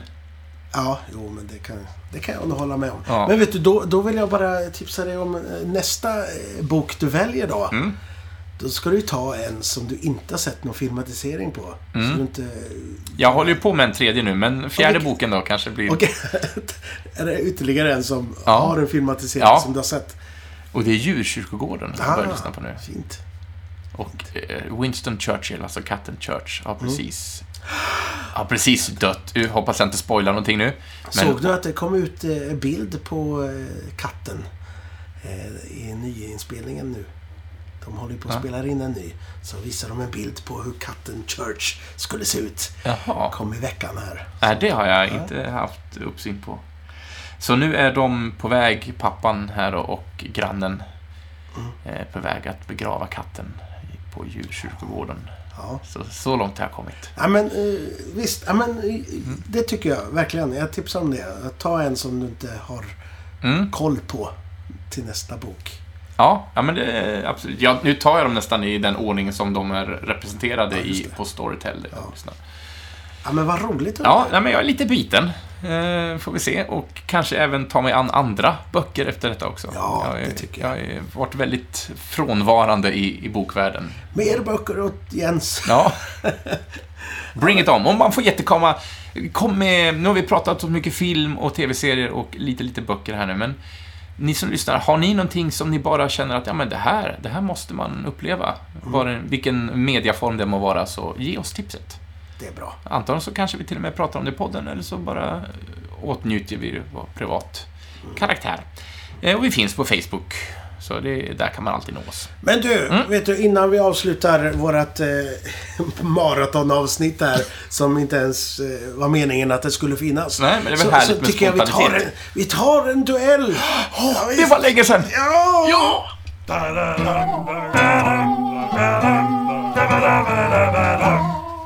Ja, jo, men det kan, det kan jag nog hålla med om. Ja. Men vet du, då, då vill jag bara tipsa dig om eh, nästa eh, bok du väljer då. Mm. Då ska du ju ta en som du inte har sett någon filmatisering på. Mm. Så du inte... Jag håller ju på med en tredje nu, men fjärde Okej. boken då kanske blir... Okej, är det ytterligare en som Ja. har en filmatisering Ja. som du har sett? Och det är Djurkyrkogården som jag börjar lyssna på nu. Fint. Och eh, Winston Churchill, alltså katten Church, har Mm. precis... Har precis dött. Jag hoppas jag inte spoilar någonting nu. Men, Såg du att det kom ut eh, bild på eh, katten i nyinspelningen nu? De håller på att Ja. spela in en ny. Så visar de en bild på hur katten Church skulle se ut. Jaha. Kom i veckan här. Nej, det har jag inte haft uppsyn på. Så nu är de på väg, pappan här och, grannen, Mm. eh, på väg att begrava katten på djurkyrkogården. Ja. Så, så långt har jag kommit. Ja men eh, visst, ja, men, eh, Mm. det tycker jag verkligen. Jag tipsar om det. Ta en som du inte har Mm. koll på till nästa bok. Ja, ja men det absolut. Ja, nu tar jag dem nästan i den ordning som de är representerade i på Storytel. där Ja. Ja men vad roligt. Ja, nej, men jag är lite biten. Eh, får vi se. Och kanske även ta mig an andra böcker efter detta också. Ja, jag, är- det tycker jag. Jag har varit väldigt frånvarande i, i bokvärlden. Mer böcker åt Jens. Ja. Bring it on. Om man får jättekomma... Kom med... Nu har vi pratat så mycket film och tv-serier och lite, lite böcker här nu, men ni som lyssnar, har ni någonting som ni bara känner att ja, men det här, det här måste man uppleva? Var, vilken mediaform det må vara, så ge oss tipset. Det är bra. Antagligen så kanske vi till och med pratar om det i podden, eller så bara eh, åtnjuter vi det på privat karaktär. Eh, Och vi finns på Facebook, så det, där kan man alltid nå oss. Men du, Mm. vet du, innan vi avslutar vårt eh, maratonavsnitt här, som inte ens eh, var meningen att det skulle finnas. Nej, men det är väl så, härligt så med tycker jag vi tar, en, spontanitet. vi tar en duell. Ja, Det var länge sedan! Ja! Ja!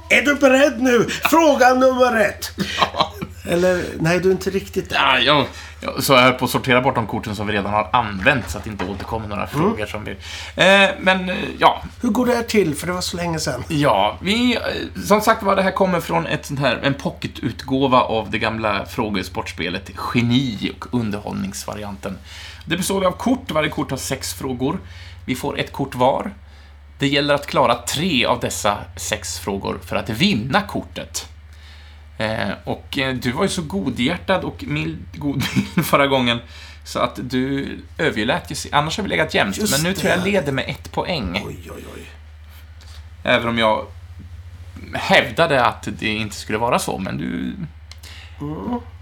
Är du beredd nu? Fråga nummer ett. Eller, nej, du är inte riktigt. Ja, jag, jag, så jag höll på att sortera bort de korten som vi redan har använt så att det inte återkommer några frågor som vi... Eh, men, eh, ja. Hur går det här till? För det var så länge sedan. Ja, vi... eh, Som sagt var, det här kommer från ett sånt här, en pocketutgåva av det gamla frågesportspelet Geni och underhållningsvarianten. Det består av kort, varje kort har sex frågor. Vi får ett kort var. Det gäller att klara tre av dessa sex frågor för att vinna kortet. Eh, och eh, du var ju så godhjärtad och mild, god förra gången så att du överlät ju... Annars har vi legat jämnt, Just men nu tror jag det. leder med ett poäng. Oj, oj, oj. Även om jag hävdade att det inte skulle vara så, men du...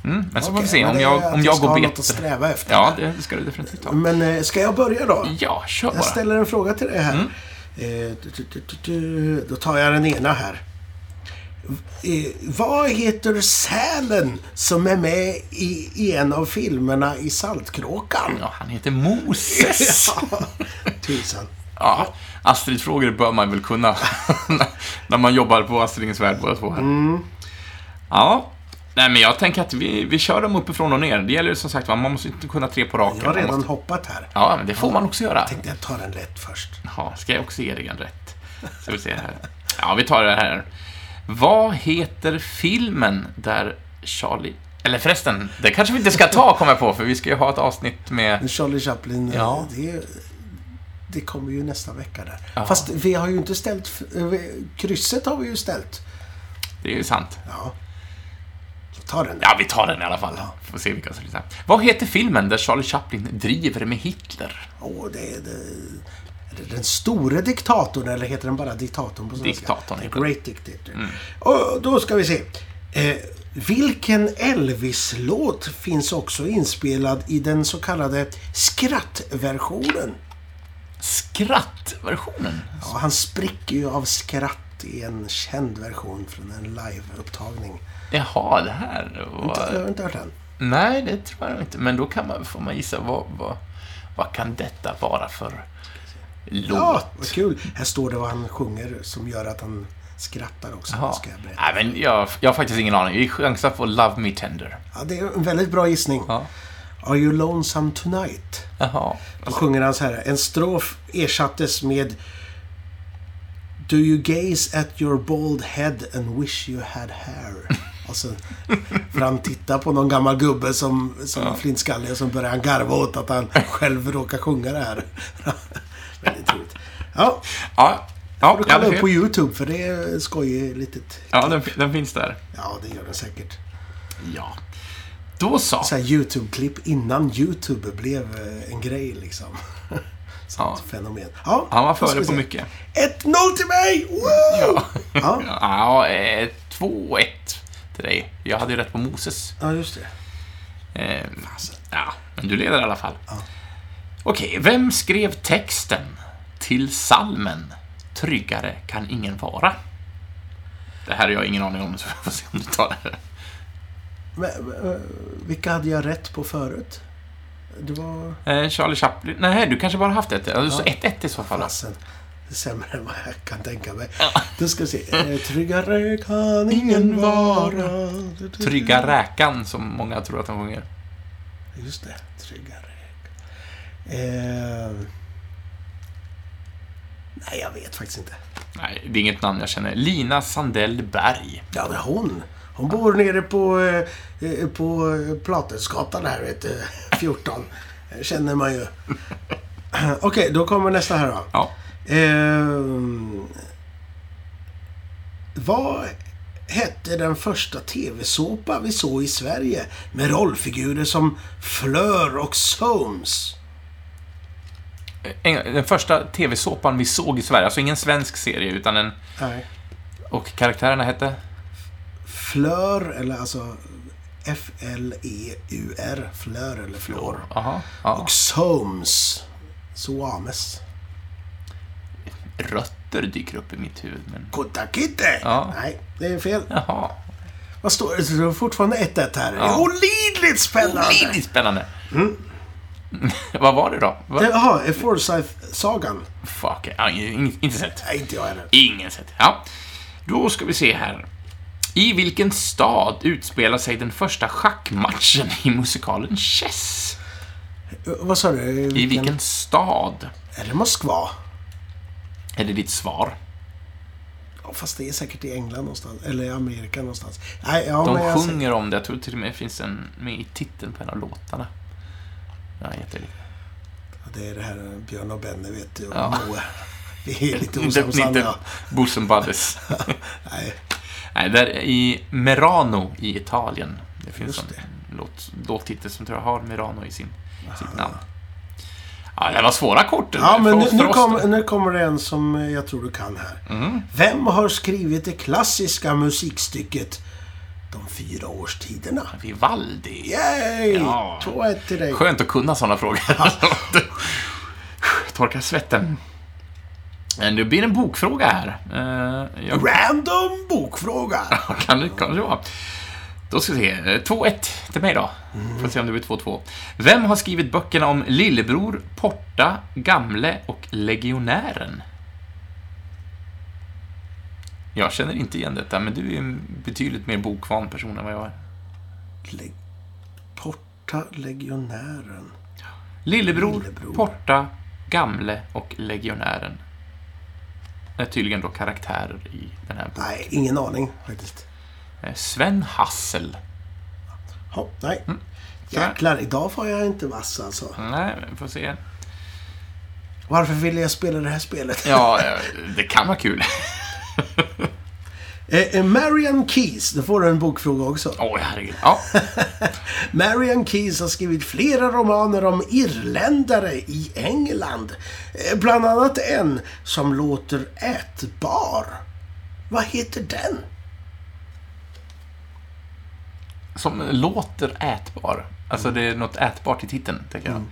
Mm, men så får vi se om det jag, att om jag går något att sträva efter. Ja, det ska du definitivt ha. Men eh, ska jag börja då? Ja, kör bara. Jag ställer en fråga till dig här. Mm. Eh. Då tar jag den ena här. Eh, vad heter sälen som är med i, i en av filmerna i Saltkråkan? Ja, han heter Moses. Ja, Tusan. Ja, Astrid-frågor bör man väl kunna när man jobbar på Astridens värld båda två här. Mm. Ja, nej men jag tänker att vi, vi kör dem uppifrån och ner. Det gäller ju som sagt man måste inte kunna tre på raken. Jag har redan måste... hoppat här. Ja, men det får man också göra. Tänkte jag ta den lätt först. Ja, ska jag också ge dig en rätt? Ska vi se här. Ja, vi tar det här. Vad heter filmen där Charlie... Eller förresten, det kanske vi inte ska ta, kommer jag på, för vi ska ju ha ett avsnitt med... Charlie Chaplin, Ja. det, det kommer ju nästa vecka där. Ja. Fast vi har ju inte ställt... eh, Krysset har vi ju ställt. Det är ju sant. Ja. Så ta den. Ja, vi tar den i alla fall. Får se vilka som lyssnar. Vad heter filmen där Charlie Chaplin driver med Hitler? Åh, är det, är det den store diktatorn eller heter den bara diktatorn på svenska? Diktatorn The. Great Dictator. Och då ska vi se. Eh, vilken Elvis-låt finns också inspelad i den så kallade skrattversionen? Skrattversionen? Ja, han spricker ju av skratt i en känd version från en liveupptagning. Jaha, det här Inte, jag var... har inte hört den. Nej, det tror jag inte. Men då kan man, får man gissa, vad, vad, vad kan detta vara för låt? Ja, vad kul. Här står det vad han sjunger som gör att han skrattar också. Ska jag, berätta. Nej, men jag, jag har faktiskt ingen aning. Vi chansar på Love Me Tender. Ja, det är en väldigt bra gissning. Ja. Are you lonesome tonight? Jaha. Då sjunger han så här. En strof ersattes med Do you gaze at your bald head and wish you had hair? Alltså, för han tittar på någon gammal gubbe som, som är flintskallig och så börjar han garva åt att han själv råkar sjunga det här. Väldigt roligt. Ja, Ja, ja, du kolla upp på YouTube för det är skojigt litet... ja den, den finns där. Ja, det gör den säkert. Ja. Då så. Så YouTube-klipp innan YouTube blev eh, en grej liksom. Ja. Fenomen. Ja, Han var före på se. mycket. 1-0 till mig! Woo! Ja. Ja, eh, 2-1 till dig. Jag hade ju rätt på Moses. ja, just det. Eh, ja, men du leder i alla fall. Okej, vem skrev texten till salmen Tryggare kan ingen vara? Det här har jag ingen aning om, så vi får se om du tar det. Men, eh, vilka hade jag rätt på förut? Det var... Eh, Charlie Chaplin. Nej, du kanske bara haft ett. Alltså 1-1 i så fall. Fasen. Sämre än vad jag kan tänka mig. Då ska vi se. Eh, Tryggare kan ingen vara. Trygga räkan, som många tror att de sjunger. Just det. Tryggare. Eh... Nej, jag vet faktiskt inte. Nej, det är inget namn jag känner. Lina Sandell Berg. Ja, det är hon. Hon bor nere på, eh, eh, på eh, Platensgatan här, vet du. 14. Eh, Känner man ju. Okej, då kommer nästa här då. Ja. Ehm, vad hette den första TV-såpa vi såg i Sverige med rollfigurer som Fleur och Soames? En- Den första TV-såpan vi såg i Sverige, alltså ingen svensk serie, utan en... Nej. Och karaktärerna hette? Fleur, eller alltså F-L-E-U-R. Fleur eller Flor. Jaha. Ja. Och Soames. Soames. Rötter dyker upp i mitt huvud, men... Ja. Nej, det är fel. Jaha. Vad står det? Det är fortfarande 1-1 här. Ja. Olidligt spännande! Olidligt spännande. Vad var det då? Jaha, Forsyth-sagan? Fuck, ja, in, inte sett. Nej, inte jag heller. Ingen sett. Ja. Då ska vi se här. I vilken stad utspelar sig den första schackmatchen i musikalen Chess? Eh, Vad sa du? I vilken stad? Är det Moskva? Är det ditt svar? Ja, fast det är säkert i England någonstans. Eller i Amerika någonstans. Nej, ja, De men jag sjunger om det. Jag tror till och med det finns en med i titeln på en av låtarna. Ja, jättelite. Det är det här Björn och Benny, vet du. Och Ja. Vi är lite Inte, osams, inte. Bosom Buddies. Nej, Nej, där i Merano i Italien. Det finns Just en låt, låttitel som tror jag har Merano i sin, sitt namn. Ja, det var svåra kort. Ja, men nu, nu, kom, nu kommer det en som jag tror du kan här. Mm. Vem har skrivit det klassiska musikstycket De fyra årstiderna? Vivaldi. Yay! Ja. 2-1 till dig. Skönt att kunna sådana frågor. Torka svetten. Men det blir en bokfråga här. Eh, Jag Random bokfråga. kan det kanske vara. Då ska vi se. Eh, 2-1 till mig då. Får se om det blir 2-2. Vem har skrivit böckerna om Lillebror, Porta, Gamle och Legionären? Jag känner inte igen detta, men du är en betydligt mer bokvan person än vad jag är. Le- Porta legionären. Lillebror, Lillebror. Porta, Gamle och Legionären. Är tydligen då karaktärer i den här boken. Nej, ingen aning faktiskt. Eh, Sven Hassel. Ja, nej. Mm. Jäklar, idag var jag inte vass alltså. Nej, vi får se. Varför ville jag spela det här spelet? Ja, eh, det kan vara kul. Eh, eh, Marian Keys, då får du en bokfråga också. Oj, herregud. Ja, Marian Keys har skrivit flera romaner om irländare i England. Eh, Bland annat en som låter ätbar. Vad heter den? som låter ätbar. Alltså det är något ätbart i titeln, tänker jag.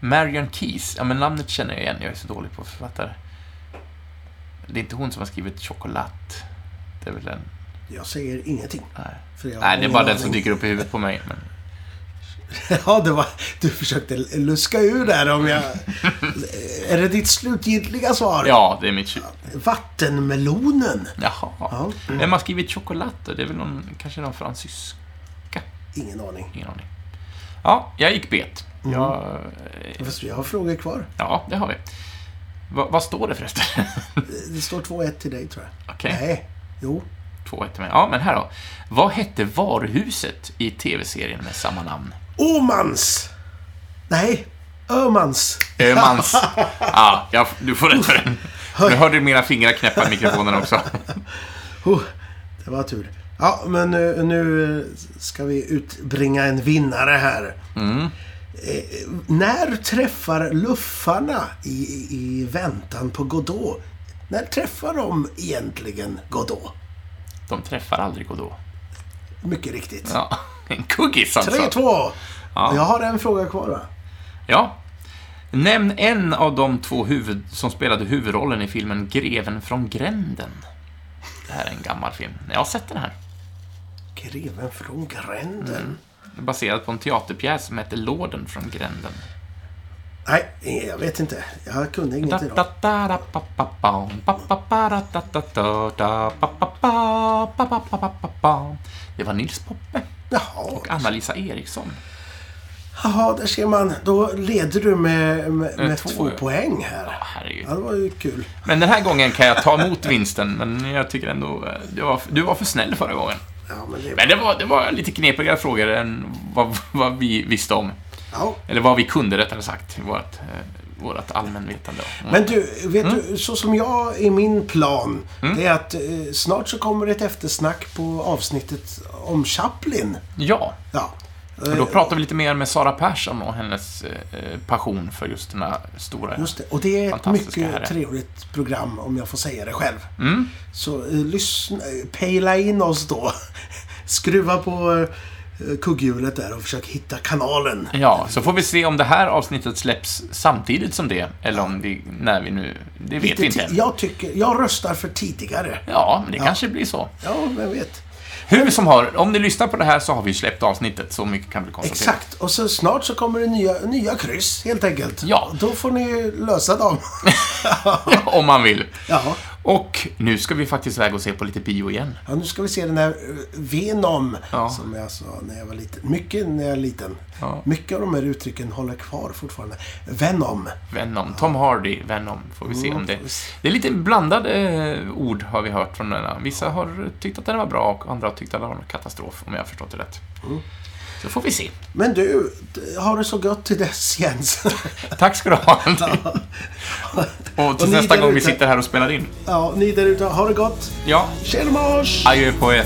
Marion Keys. Ja, men namnet känner jag igen. Jag är så dålig på författare. Det är inte hon som har skrivit Chocolat. Det är väl en... Jag säger ingenting. Nej, jag Nej det är bara den som dyker upp i huvudet på mig. Men... Ja, det var... Du försökte luska ur där om jag... Är det ditt slutgiltiga svar? Ja, det är mitt. Vattenmelonen? Jaha. Ja. Vem har skrivit Chocolat då? Det är väl någon, kanske någon fransyska? Ingen aning. Ingen aning. Ja, jag gick bet. Jag, eh, Fast vi har frågor kvar. ja, det har vi. Va, vad står det förresten? Det står 2-1 till dig, tror jag. Okej. Nej. Jo. 2-1 till mig. Ja, men här då. Vad hette varuhuset i tv-serien med samma namn? Åmans! Nej. Ömans. Ömans. Ja, jag, du får rätt för den. Nu hörde du mina fingrar knäppa i mikrofonen också. Det var tur. Ja, men nu, nu eh, ska vi utbringa en vinnare här. Mm. Eh, när träffar luffarna i, i väntan på Godot? När träffar de egentligen Godot? De träffar aldrig Godot. Mycket riktigt. Ja, en kuggis alltså. 3-2. Ja. Jag har en fråga kvar va? Ja. Nämn en av de två huvud, som spelade huvudrollen i filmen Greven från gränden. Det här är en gammal film. Jag har sett den här. Greven från gränden. Den är baserad på en teaterpjäs som heter Lorden från gränden. Nej, jag vet inte. Jag kunde inget idag. Det var Nils Poppe Jaha. och Anna-Lisa Eriksson. Jaha, där ser man. Då leder du med, med, med två, två poäng här. Ja, herregud. Ja, det var ju kul. Men den här gången kan jag ta emot vinsten, men jag tycker ändå... eh, Du var, du var för snäll förra gången. Ja, men det Men det var, det var lite knepigare frågor än vad, vad vi visste om. Ja. Eller vad vi kunde, rättare sagt. Vårt, eh, vårt allmänvetande. Mm. Men du, vet Mm. du, så som jag i min plan, det är att eh, snart så kommer ett eftersnack på avsnittet om Chaplin. Ja, Ja. Och då pratar vi lite mer med Sara Persson och hennes eh, passion för just den här stora... Just det. Och det är ett mycket herre. trevligt program om jag får säga det själv. Mm. Så eh, lyssna, eh, pejla in oss då. Skruva på eh, kugghjulet där och försök hitta kanalen. Ja, så får vi se om det här avsnittet släpps samtidigt som det, eller om vi, när vi nu... Det vet Lite vi inte. Jag tycker, jag röstar för tidigare. Ja, men det kanske blir så. Ja, vem vet. Hur som har, om ni lyssnar på det här så har vi släppt avsnittet, så mycket kan vi konstatera. Exakt. Och så snart så kommer det nya, nya kryss, helt enkelt. Ja. Då får ni lösa dem. om man vill. ja. Och nu ska vi faktiskt iväg och se på lite bio igen. ja, nu ska vi se den här eh, Venom, Ja. som jag sa när jag var liten. Mycket när jag var liten. Ja. Mycket av de här uttrycken håller kvar fortfarande. Venom. Venom. Tom Hardy, Venom. Får vi se Mm, om det... Det är lite blandade eh, ord har vi hört från denna. Vissa har tyckt att den var bra och andra har tyckt att den var en katastrof, om jag har förstått det rätt. Mm. Så får vi se. Men du, har det så gott till dess Jens. Tack ska du ha. och tills ni nästa gång vi sitter här och spelar in. ja, ni där ute, ha det gott. Ja, Tjena mors! adjö på er.